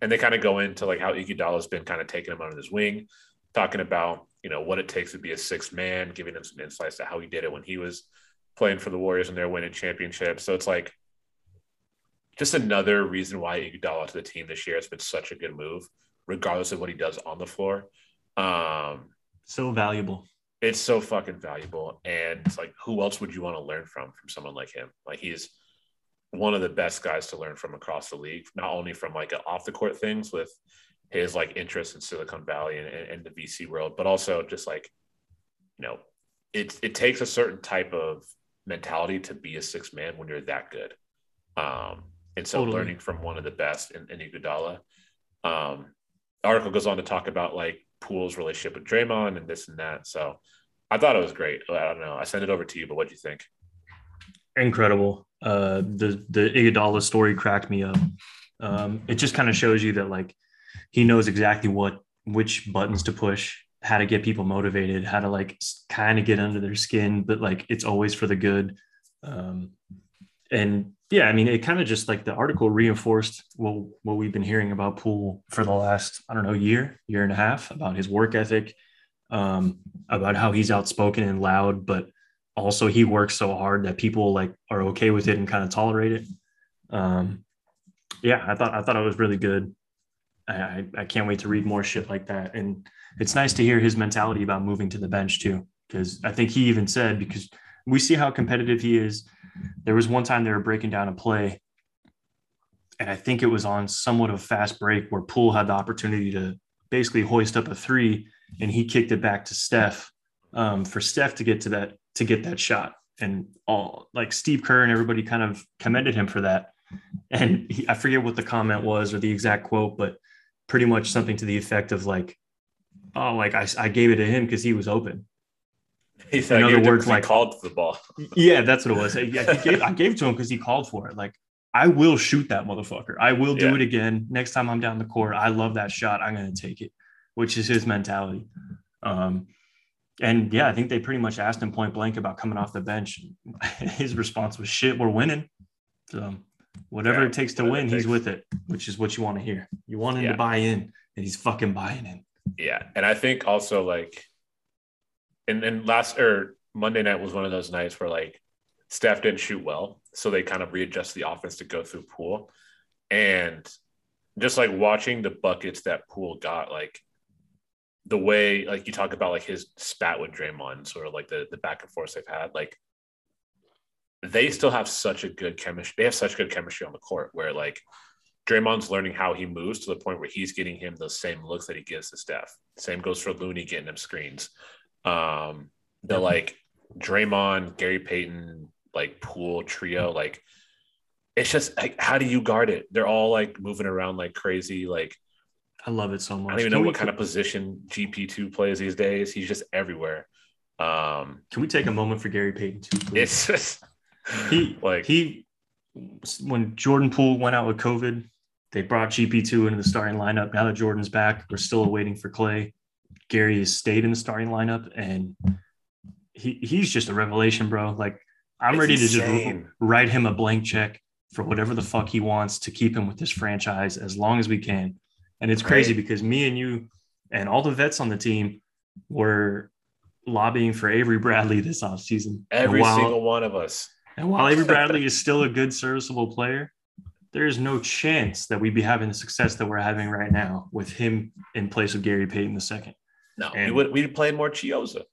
and they kind of go into like how Iguodala's been kind of taking him under his wing, talking about you know what it takes to be a sixth man, giving him some insights to how he did it when he was playing for the Warriors and they're winning championships. So it's like just another reason why Iguodala to the team this year has been such a good move, regardless of what he does on the floor. Um, so valuable. It's so fucking valuable, and it's like, who else would you want to learn from from someone like him? Like he's one of the best guys to learn from across the league, not only from like off the court things with his like interest in Silicon Valley and, and the VC world, but also just like, you know, it it takes a certain type of mentality to be a six man when you're that good. Um, and so totally. learning from one of the best in, in Iguodala. Um, article goes on to talk about like Poole's relationship with Draymond and this and that. So I thought it was great. I don't know. I sent it over to you, but what do you think? Incredible. Uh, the the Iguodala story cracked me up. Um, it just kind of shows you that like he knows exactly what which buttons to push, how to get people motivated, how to like kind of get under their skin, but like it's always for the good. Um, and yeah, I mean, it kind of just like the article reinforced what, what we've been hearing about Poole for the last, I don't know, year, year and a half about his work ethic, um, about how he's outspoken and loud, but also he works so hard that people like are okay with it and kind of tolerate it. Um, yeah, I thought, I thought it was really good. I, I can't wait to read more shit like that. And it's nice to hear his mentality about moving to the bench too, because I think he even said, because we see how competitive he is there was one time they were breaking down a play, and I think it was on somewhat of a fast break where Poole had the opportunity to basically hoist up a three, and he kicked it back to Steph um, for Steph to get to that to get that shot. And all like Steve Kerr and everybody kind of commended him for that. And he, I forget what the comment was or the exact quote, but pretty much something to the effect of like, "Oh, like I, I gave it to him because he was open." He said, in other words, like called for the ball. yeah, that's what it was. Yeah, gave, I gave it to him because he called for it. Like I will shoot that motherfucker. I will do yeah. it again next time I'm down the court. I love that shot. I'm going to take it, which is his mentality. Um, and yeah, I think they pretty much asked him point blank about coming off the bench. His response was, "Shit, we're winning." So whatever yeah, it takes to win, he's with it, which is what you want to hear. You want him yeah. to buy in, and he's fucking buying in. Yeah, and I think also like and then last or Monday night was one of those nights where like Steph didn't shoot well, so they kind of readjust the offense to go through Poole, and just like watching the buckets that Poole got, like the way like you talk about like his spat with Draymond, sort of like the the back and forth they've had, like they still have such a good chemistry. They have such good chemistry on the court where like Draymond's learning how he moves to the point where he's getting him those same looks that he gives to Steph. Same goes for Looney getting him screens. Um, the like Draymond, Gary Payton, like Poole trio, like it's just like how do you guard it? They're all like moving around like crazy. Like I love it so much. I don't even can know what kind of position GP two plays these days. He's just everywhere. Um, can we take a moment for Gary Payton too? Please? It's just he like he when Jordan Poole went out with COVID, they brought GP two into the starting lineup. Now that Jordan's back, we're still waiting for Klay. Gary has stayed in the starting lineup and he he's just a revelation, bro. Like I'm it's ready to just write him a blank check for whatever the fuck he wants to keep him with this franchise as long as we can. And it's crazy right. because me and you and all the vets on the team were lobbying for Avery Bradley this offseason. Every while, single one of us. And while Avery Bradley is still a good serviceable player, there is no chance that we'd be having the success that we're having right now with him in place of Gary Payton II. No, we would we'd play more Chiozza.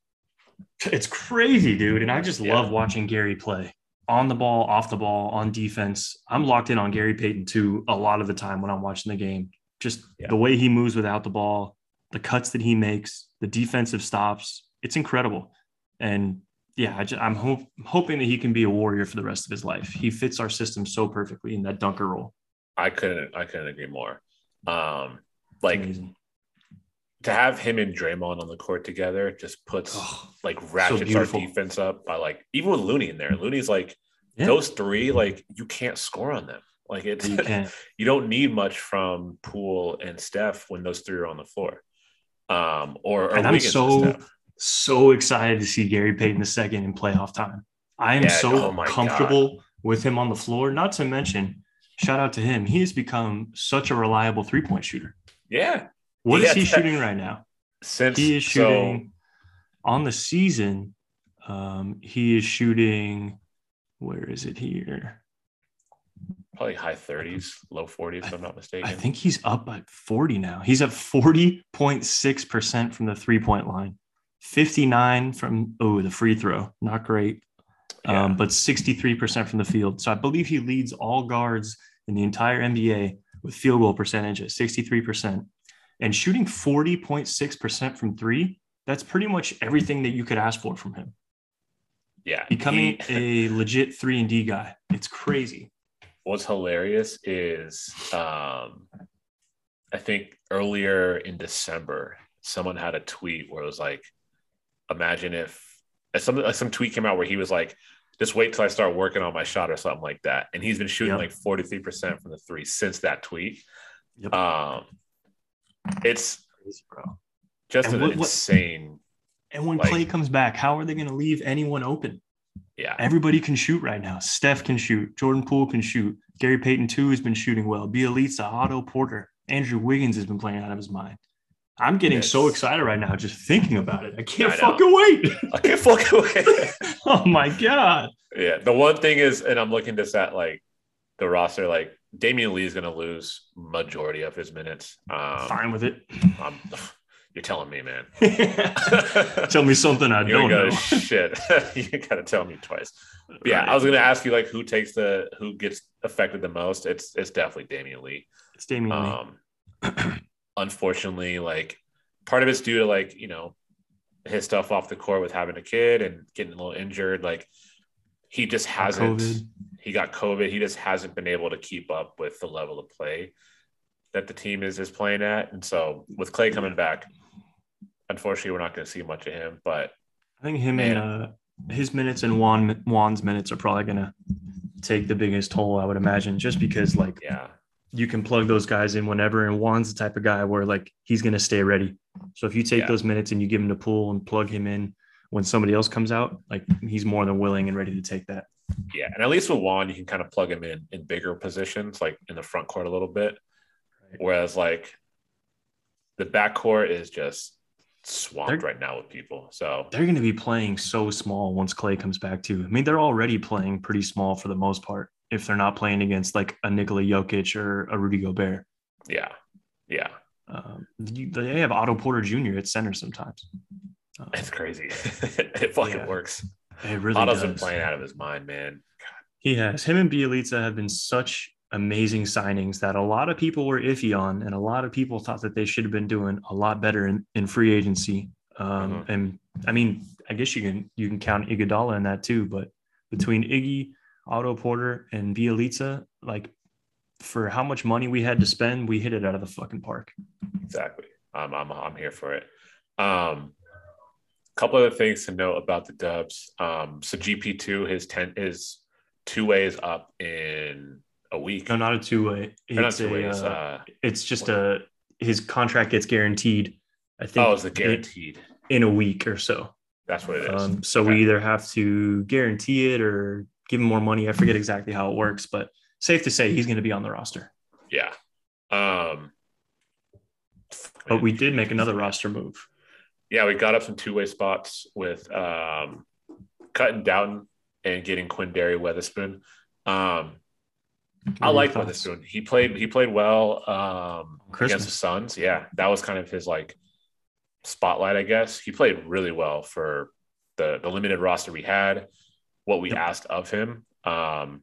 It's crazy, dude. And I just Yeah. love watching Gary play on the ball, off the ball, on defense. I'm locked in on Gary Payton II a lot of the time when I'm watching the game. Just Yeah. the way he moves without the ball, the cuts that he makes, the defensive stops. It's incredible. And yeah, I just, I'm hope, hoping that he can be a warrior for the rest of his life. He fits our system so perfectly in that dunker role. I couldn't I couldn't agree more. Um, like Amazing. to have him and Draymond on the court together just puts Oh, like ratchets our defense up by like even with Looney in there. Looney's like Yeah. those three, like you can't score on them. Like it's you you don't need much from Poole and Steph when those three are on the floor. Um, or, or And I'm so- Steph. So excited to see Gary Payton II in playoff time. I am Yeah, so oh comfortable with him on the floor. Not to mention, shout out to him. He has become such a reliable three point shooter. Yeah. What is Yeah, he that- shooting right now? Since He is so- shooting on the season. Um, he is shooting. Where is it here? probably high 30s, low 40s, if I'm not mistaken. I think he's up at 40 now. He's at 40.6% from the three point line, 59 from, oh, the free throw. Not great. Yeah. Um, but 63% from the field. So I believe he leads all guards in the entire NBA with field goal percentage at 63% and shooting 40.6% from three. That's pretty much everything that you could ask for from him. yeah. Becoming he- a legit three and D guy. It's crazy. what's hilarious is um I think earlier in December, someone had a tweet where it was like, imagine if some some tweet came out where he was like, just wait till I start working on my shot or something like that. And he's been shooting Yep. like 43% from the three since that tweet. Yep. Um it's Crazy, bro. just And an what- insane And when Like- Klay comes back, how are they going to leave anyone open? yeah. Everybody can shoot right now. Steph can shoot. Jordan Poole can shoot. Gary Payton II has been shooting well. Bjelica, Otto Porter, Andrew Wiggins has been playing out of his mind. I'm getting so excited right now just thinking about it. I can't I fucking wait. I can't fucking wait. oh my god. Yeah, the one thing is, and I'm looking just at like the roster, like Damian Lee is going to lose majority of his minutes. Um, Fine with it. You're telling me, man. Tell me something I you don't gotta, know. Shit, you got to tell me twice. Yeah. I was going to ask you like who takes the who gets affected the most. It's it's definitely Damian Lee. It's Damian Lee. Unfortunately, like part of it's due to like you know his stuff off the court with having a kid and getting a little injured. Like he just hasn't. COVID. He got COVID. He just hasn't been able to keep up with the level of play that the team is is playing at. And so with Klay coming back, unfortunately, we're not going to see much of him. But I think him Man. and uh, his minutes and Juan Juan's minutes are probably gonna take the biggest toll, I would imagine, just because like yeah, you can plug those guys in whenever. And Juan's the type of guy where like he's going to stay ready. So if you take Yeah. those minutes and you give him the pool and plug him in when somebody else comes out, like he's more than willing and ready to take that. yeah, and at least with Juan, you can kind of plug him in in bigger positions, like in the front court a little bit. Right. Whereas like the back court is just swamped They're- right now with people. So They're going to be playing so small once Klay comes back too. I mean, they're already playing pretty small for the most part. If they're not playing against like a Nikola Jokic or a Rudy Gobert, yeah, yeah, um, you, they have Otto Porter Jr. at center sometimes. Uh, it's crazy. it fucking Yeah. works. it really Otto's does. been playing out of his mind, man. God. He has. Him and Bjelica have been such amazing signings that a lot of people were iffy on, and a lot of people thought that they should have been doing a lot better in, in free agency. Um, Mhm. And I mean, I guess you can you can count Iguodala in that too. But between Iggy, Otto Porter, and Bjelica, like for how much money we had to spend, we hit it out of the fucking park. Exactly. I'm I'm I'm here for it. Um, couple other things to note about the Dubs. Um, so GP two his ten his two ways up in a week. No, not a two way. It's two a, uh, Uh, it's just a his contract gets guaranteed. I think oh, it's a in- guaranteed. in a week or so. That's what it is. Um, so Okay. we either have to guarantee it or give him more money. I forget exactly how it works, but safe to say he's going to be on the roster. yeah. Um, But we did make another roster move. yeah, we got up some two way spots with um, cutting Dowtin and getting Quinndary Weatherspoon. Um, I like your Weatherspoon. He played he played well um, against the Suns. Yeah, that was kind of his like spotlight, I guess. He played really well for the the limited roster we had, what we Yep. asked of him. Um,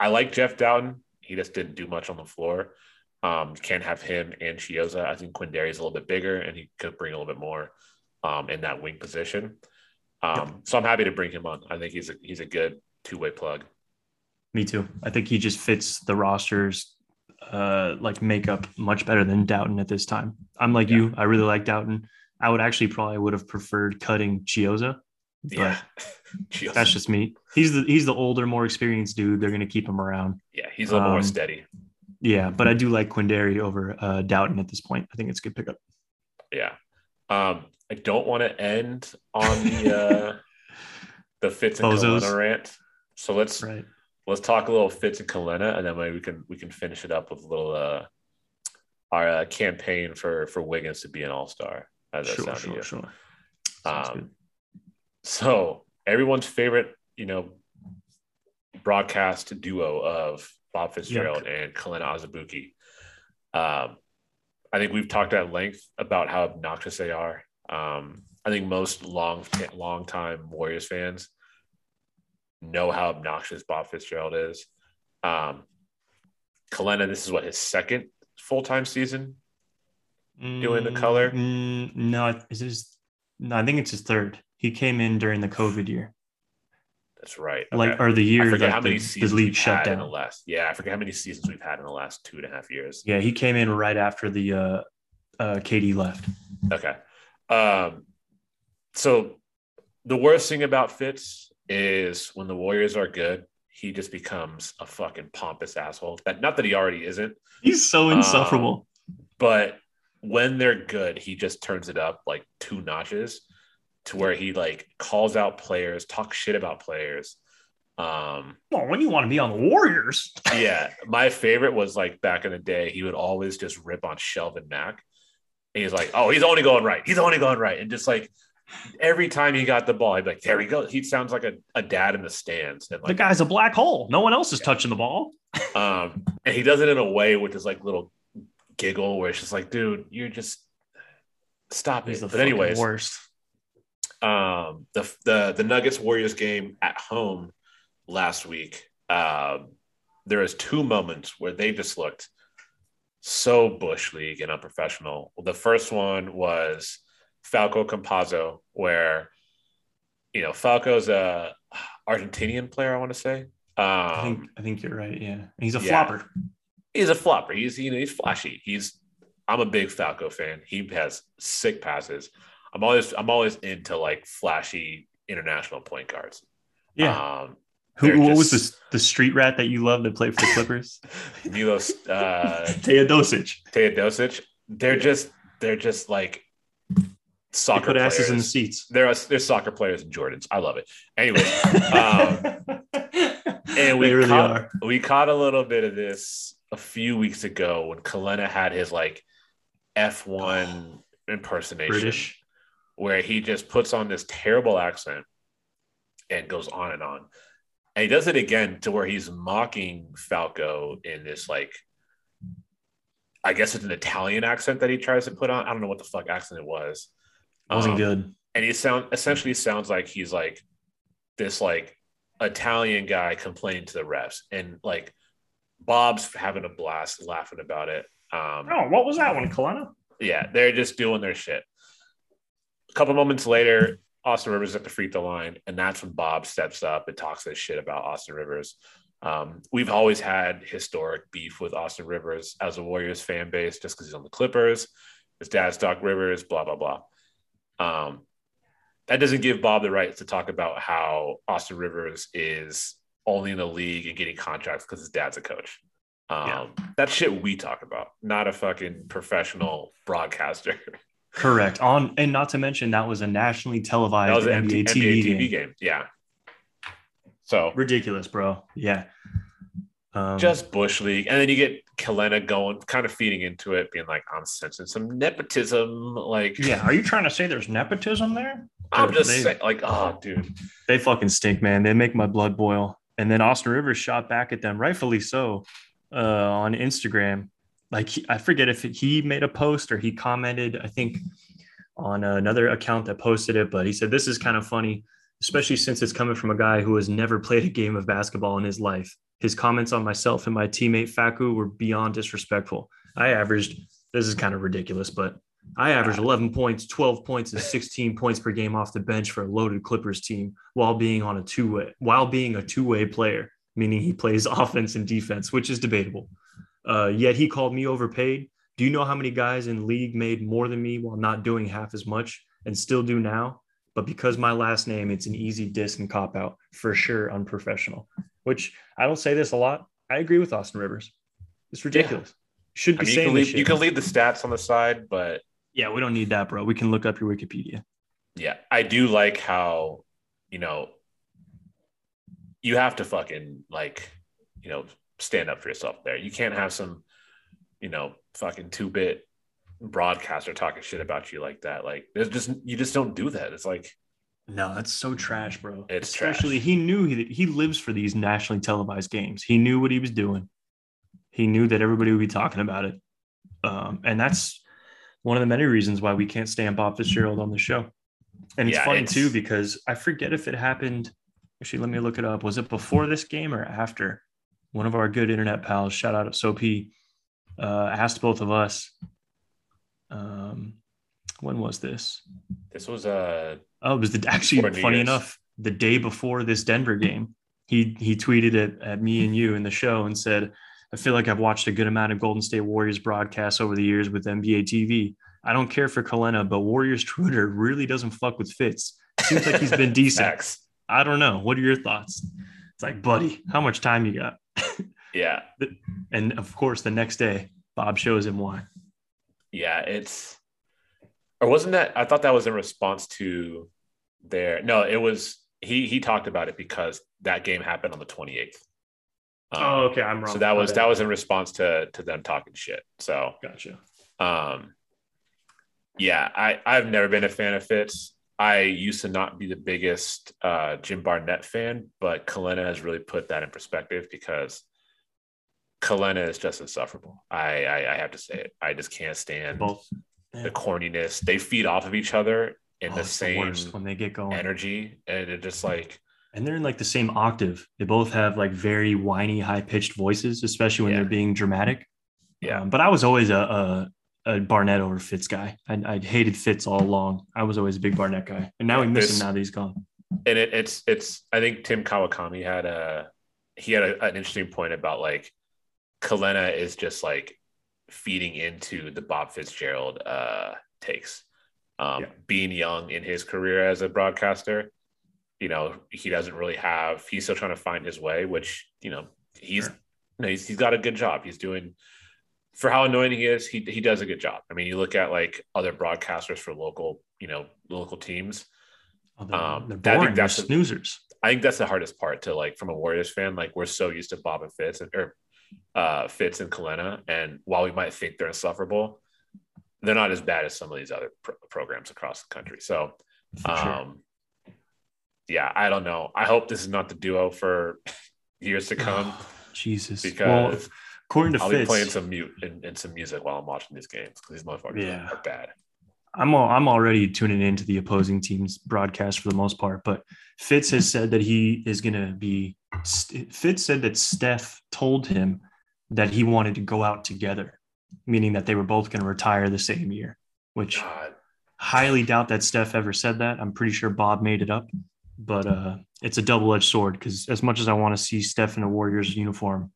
I like Jeff Dowtin. He just didn't do much on the floor. Um, can't have him and Chiozza. I think Quinndary is a little bit bigger and he could bring a little bit more um, in that wing position. Um, So I'm happy to bring him on. I think he's a he's a good two way plug. Me too. I think he just fits the rosters uh like makeup much better than Dowtin at this time. I'm like Yeah. you. I really like Dowtin. I would actually probably would have preferred cutting Chiozza, Yeah, Chiozza. that's just me. He's the he's the older, more experienced dude. They're gonna keep him around. yeah. He's a little more um, steady. Yeah, but I do like Quinndary over uh Dowtin at this point. I think it's a good pickup. Yeah. Um, I don't want to end on the uh, the Fitz and Bozos. Kelenna rant. So let's Right. let's talk a little Fitz and Kelenna, and then maybe we can we can finish it up with a little uh, our uh, campaign for for Wiggins to be an All Star. Sure, sure, sure. Um. So everyone's favorite, you know, broadcast duo of Bob Fitzgerald and Kelenna Azubuike. Um, I think we've talked at length about how obnoxious they are. Um, I think most long long time Warriors fans know how obnoxious Bob Fitzgerald is. Um, Kelenna, this is what his second full time season. doing the color? Mm, no, is his, no, I think it's his third. He came in during the COVID year, That's right. like or the year that the, the league shut down. in the last. Yeah, I forget how many seasons we've had in the last two and a half years. Yeah, he came in right after the uh, uh, KD left. Okay. Um, so the worst thing about Fitz is when the Warriors are good, he just becomes a fucking pompous asshole. That not that he already isn't, He's so Um, insufferable. but when they're good, he just turns it up like two notches to where he like calls out players, talks shit about players. Um, well, when you want to be on the Warriors, yeah, my favorite was like back in the day, he would always just rip on Shelvin Mack. And he's like, oh, he's only going right. He's only going right. And just like every time he got the ball, he'd be like, there he goes. He sounds like a, a dad in the stands. And the guy's a black hole. No one else is touching the ball. um, and he does it in a way with his like little giggle where it's just like, dude, you're just stop He's it. the But fucking anyways, worst. Um, the the the Nuggets Warriors game at home last week. Um, there is two moments where they just looked so bush league and unprofessional. The first one was Facu Campazzo, where you know Facu's a Argentinian player. I want to say. Um, I think I think you're right. Yeah, he's a yeah. flopper. he's a flopper. He's you know he's flashy. He's I'm a big Facu fan. He has sick passes. I'm always I'm always into like flashy international point guards. Yeah. Um, Who what was just- the the street rat that you love that played for the Clippers? Milos uh, Teodosic. Teodosic. They're just they're just like soccer put asses in the seats. They're they're soccer players in Jordans. I love it. Anyway, um, and we really caught, are. we caught a little bit of this a few weeks ago when Kelenna had his like F1 impersonation, British. Where he just puts on this terrible accent and goes on and on. And he does it again to where he's mocking Facu in this like, I guess it's an Italian accent that he tries to put on. I don't know what the fuck accent it was. Wasn't Um, good. and he sound essentially sounds like he's like this like Italian guy complaining to the refs, and like Bob's having a blast laughing about it. Um, Oh, what was that one, Kelenna? yeah, they're just doing their shit. A couple moments later, Austin Rivers is at the free throw line, and that's when Bob steps up and talks this shit about Austin Rivers. Um, we've always had historic beef with Austin Rivers as a Warriors fan base, just because he's on the Clippers. His dad's Doc Rivers, blah blah blah. Um, that doesn't give Bob the right to talk about how Austin Rivers is only in the league and getting contracts because his dad's a coach. Um, Yeah. That's shit we talk about, not a fucking professional broadcaster. Correct. On and not to mention that was a nationally televised NBA, NBA, TV, TV game. game. Yeah. So Ridiculous, bro. Yeah. Um, just Bush League. And then you get Kelenna going, kind of feeding into it, being like, I'm sensing some nepotism. Like, yeah. Are you trying to say there's nepotism there? I'm just They- saying, like, oh, dude. They fucking stink, man. They make my blood boil. and then Austin Rivers shot back at them, rightfully so, uh, on Instagram. Like he- I forget if he made a post or he commented. I think on another account that posted it, but he said this is kind of funny, especially since it's coming from a guy who has never played a game of basketball in his life. His comments on myself and my teammate Facu were beyond disrespectful. I averaged this is kind of ridiculous, but I averaged 11 points, 12 points, and 16 points per game off the bench for a loaded Clippers team while being on a two way, while being a two way player, meaning he plays offense and defense, which is debatable. Uh, yet he called me overpaid. Do you know how many guys in league made more than me while not doing half as much and still do now? But because my last name, it's an easy diss and cop out for sure, unprofessional. Which I don't say this a lot. I agree with Austin Rivers. It's ridiculous. Should I be mean, you saying can, this leave, you can leave the stats on the side, but Yeah, we don't need that, bro. We can look up your Wikipedia. yeah, I do like how, you know, you have to fucking like, you know, stand up for yourself there. You can't have some, you know, fucking two bit broadcaster talking shit about you like that. Like, there's just, you just don't do that. It's like, No, that's so trash, bro. It's Especially trash. he knew he, he lives for these nationally televised games. He knew what he was doing. He knew that everybody would be talking about it. Um, and that's one of the many reasons why we can't stand Bob Fitzgerald on the show. And it's Yeah, funny it's- too because I forget if it happened. Actually, let me look it up. Was it before this game or after? One of our good internet pals, shout out to Soapy, uh, asked both of us. Um, when was this? this was uh, a, Oh, it was the actually funny Year's. enough, the day before this Denver game, he he tweeted it at me and you in the show and said, I feel like I've watched a good amount of Golden State Warriors broadcasts over the years with NBA TV. I don't care for Kelenna, but Warriors Twitter really doesn't fuck with Fitz. Seems like he's been decent. I don't know. What are your thoughts? It's like, buddy, how much time you got? Yeah. And of course, the next day, Bob shows him why. Yeah. It's, or wasn't that, I thought that was in response to their, no, it was, he, he talked about it because that game happened on the 28th. Um, Oh, okay, I'm wrong. So that was bad. that was in response to to them talking shit. So gotcha. um yeah, I I've never been a fan of Fitz. I used to not be the biggest uh Jim Barnett fan, but Kelenna has really put that in perspective because Kelenna is just insufferable. I I, I have to say it. I just can't stand Both. the corniness. They feed off of each other in Oh, the same worst when they get going. energy, and it just like and they're in like the same octave. They both have like very whiny, high pitched voices, especially when Yeah. they're being dramatic. Yeah. Um, but I was always a, a, a Barnett over Fitz guy. I, I hated Fitz all along. I was always a big Barnett guy, and now we miss him. Now that he's gone. and it, it's it's I think Tim Kawakami had a he had a, an interesting point about like Kelenna is just like feeding into the Bob Fitzgerald uh takes. Um Yeah. being young in his career as a broadcaster, you know, he doesn't really have he's still trying to find his way, which, you know, he's Sure. no, he's, he's got a good job. He's doing for how annoying he is, he he does a good job. I mean, you look at like other broadcasters for local, you know, local teams. Oh, they're, Um, they're I think boring. They're that's a- snoozers. I think that's the hardest part to like from a Warriors fan. Like we're so used to Bob and Fitz and or uh, Fitz and Kelenna, and while we might think they're insufferable, they're not as bad as some of these other pro- programs across the country. So, For sure. um, yeah, I don't know. I hope this is not the duo for years to come Jesus. because well, according to I'll be playing some mute and, and some music while I'm watching these games because these motherfuckers Yeah. are bad. I'm al- I'm already tuning into the opposing team's broadcast for the most part, but Fitz has said that he is going to be. Fitz said that Steph told him that he wanted to go out together, meaning that they were both going to retire the same year. Which God, highly doubt that Steph ever said that. I'm pretty sure Bob made it up, but uh, it's a double edged sword because as much as I want to see Steph in a Warriors uniform.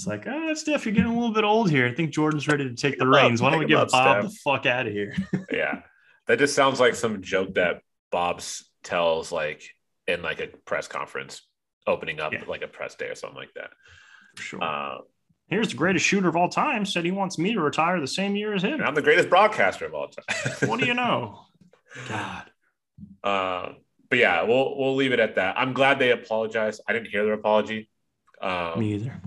It's like, ah, Steph, you're getting a little bit old here. I think Jordan's ready to take the reins. Why don't we get up, Bob Steph. the fuck out of here? yeah, that just sounds like some joke that Bob's tells like in like a press conference opening up Yeah. like a press day or something like that. For sure. Uh, Here's the greatest shooter of all time. Said he wants me to retire the same year as him. I'm the greatest broadcaster of all time. What do you know? God. Uh, but yeah, we'll we'll leave it at that. I'm glad they apologized. I didn't hear their apology. Um, Me either.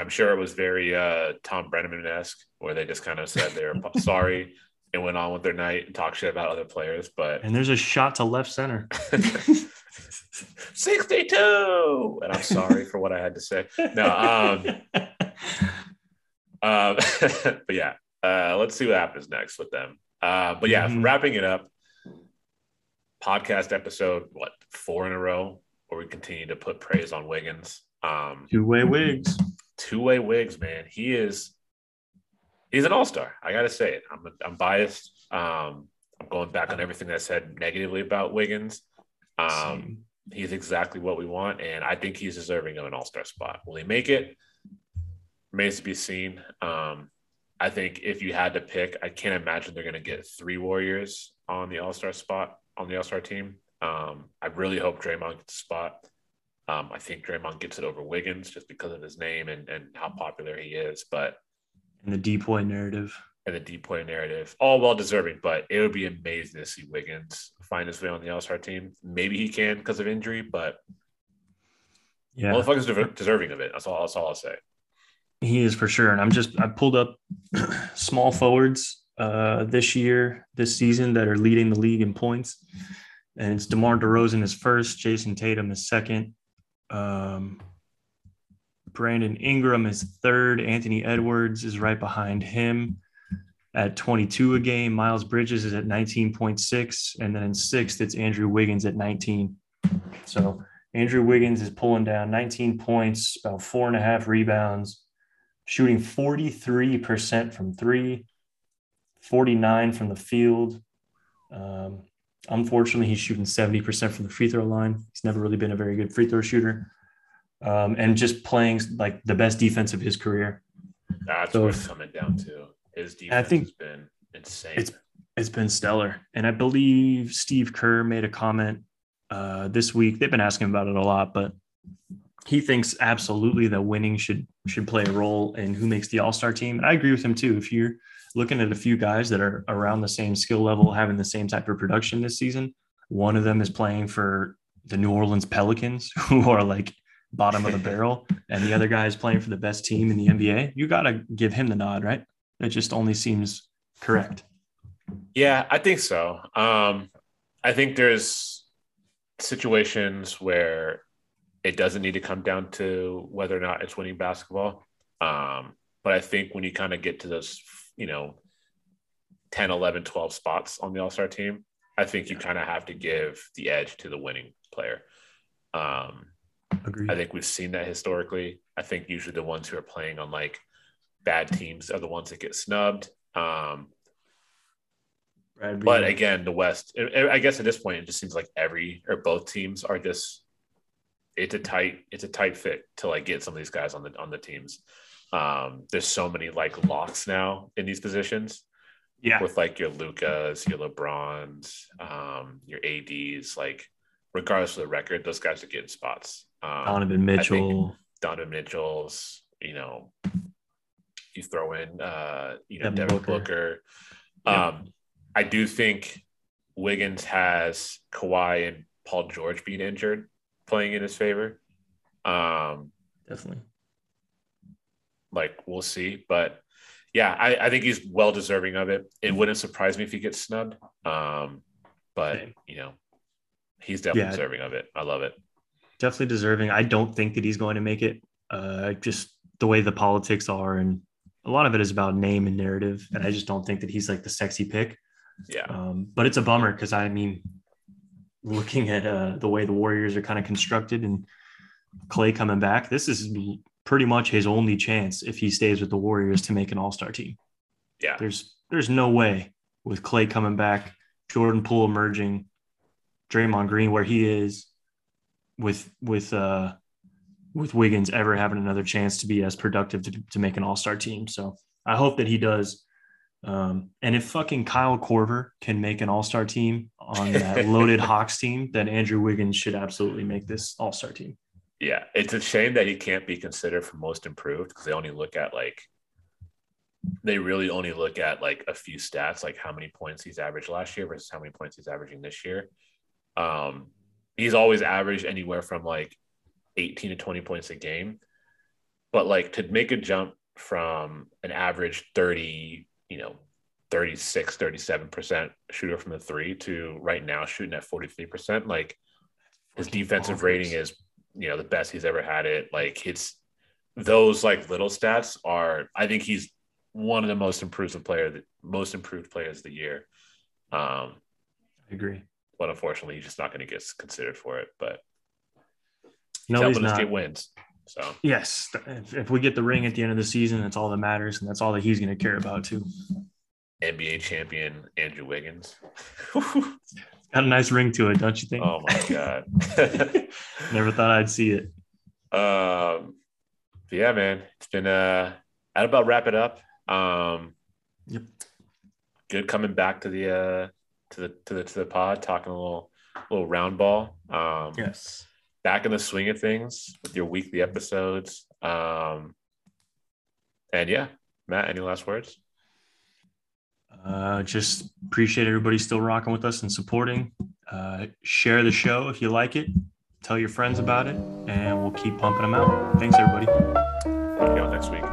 I'm sure it was very uh, Thom Brennaman esque, where they just kind of said they're sorry and went on with their night and talked shit about other players. But And there's a shot to left center. 62. And I'm sorry for what I had to say. No, um, um, but yeah, uh, let's see what happens next with them. Uh, but yeah, Mhm. wrapping it up, podcast episode, what, four in a row, where we continue to put praise on Wiggins. Um, Two way wigs. Two way Wigs, man. He is, he's an all star. I got to say it. I'm, I'm biased. Um, I'm going back on everything that I said negatively about Wiggins. Um, he's exactly what we want, and I think he's deserving of an All Star spot. Will he make it? Remains to be seen. Um, I think if you had to pick, I can't imagine they're going to get three Warriors on the All Star spot on the All Star team. Um, I really hope Draymond gets a spot. Um, I think Draymond gets it over Wiggins just because of his name and, and how popular he is, but And the deep way narrative. and the deep play narrative, all well deserving. But it would be amazing to see Wiggins find his way on the All Star team. Maybe he can because of injury, but Yeah. Motherfucker's de- deserving of it. That's all. That's all I'll say. He is for sure. And I'm just I pulled up small forwards uh this year, this season that are leading the league in points. And it's DeMar DeRozan is first, Jayson Tatum is second. Um Brandon Ingram is third. Anthony Edwards is right behind him at 22 a game. Miles Bridges is at 19.6. And then in sixth, it's Andrew Wiggins at 19. So Andrew Wiggins is pulling down 19 points, about four and a half rebounds, shooting 43% from three, 49 from the field. Um, unfortunately, he's shooting 70% from the free throw line. He's never really been a very good free throw shooter. Um, and just playing like the best defense of his career. That's So- what it's coming down to. His defense I think has been insane. it's- It's been stellar. And I believe Steve Kerr made a comment uh, this week. They've been asking about it a lot, but he thinks absolutely that winning should should play a role in who makes the All Star team. And I agree with him too. If you're looking at a few guys that are around the same skill level, having the same type of production this season, one of them is playing for the New Orleans Pelicans, who are like bottom of the barrel, and the other guy is playing for the best team in the NBA. You got to give him the nod, right? It just only seems correct. Yeah, I think so. Um, I think there's situations where it doesn't need to come down to whether or not it's winning basketball. Um, but I think when you kind of get to those, you know, 10, 11, 12 spots on the All Star team, I think you kind of have to give the edge to the winning player. Um, Agreed. I think we've seen that historically. I think usually the ones who are playing on like bad teams are the ones that get snubbed. Um, but again, the West, I I guess at this point, it just seems like every or both teams are just it's a tight it's a tight fit to like get some of these guys on the on the teams. Um, there's so many like locks now in these positions yeah, with like your Lukas, your LeBrons, um, your ADs. Like regardless of the record, those guys are getting spots. Um, Donovan Mitchell. Donovan Mitchell's, you know, you throw in, uh, you know, Devin Devin Booker. Booker. Yeah. Um, I do think Wiggins has Kawhi and Paul George being injured playing in his favor. Um, Definitely. Like we'll see, but yeah, I, I think he's well deserving of it. It wouldn't surprise me if he gets snubbed. Um, but you know, he's definitely Yeah. deserving of it. I love it. Definitely deserving. I don't think that he's going to make it. Uh, just the way the politics are, and a lot of it is about name and narrative. And I just don't think that he's like the sexy pick. Yeah. Um, but it's a bummer because I mean, looking at uh, the way the Warriors are kind of constructed and Klay coming back, this is pretty much his only chance if he stays with the Warriors to make an All Star team. Yeah. There's there's no way with Klay coming back, Jordan Poole emerging, Draymond Green where he is, with with uh with Wiggins ever having another chance to be as productive to, to make an All Star team. So I hope that he does. Um, and if fucking Kyle Korver can make an All Star team on that loaded Hawks team, then Andrew Wiggins should absolutely make this All Star team. Yeah, it's a shame that he can't be considered for most improved because they only look at like they really only look at like a few stats, like how many points he's averaged last year versus how many points he's averaging this year. Um, he's always averaged anywhere from like 18 to 20 points a game. But like to make a jump from an average 30, you know, 36, 37% shooter from the three to right now shooting at 43%, like His defensive rating is, you know, the best he's ever had it. Like it's those like little stats are. I think he's one of the most improved player, the most improved players of the year. Um, I agree. But unfortunately, he's just not going to get considered for it. But no, he's not. get wins. So yes, if, if, we get the ring at the end of the season, that's all that matters, and that's all that he's going to care about too. NBA champion Andrew Wiggins. Got a nice ring to it, don't you think? Oh my god! Never thought I'd see it. Um, yeah, man, it's been uh, I'd about wrap it up. Um, yep. Good coming back to the uh to the to the to the pod, talking a little little round ball. Um, yes. Back in the swing of things with your weekly episodes. Um, and yeah, Matt, any last words? Uh, just appreciate everybody still rocking with us and supporting. Uh, share the show if you like it. Tell your friends about it, and we'll keep pumping them out. Thanks, everybody. You next week.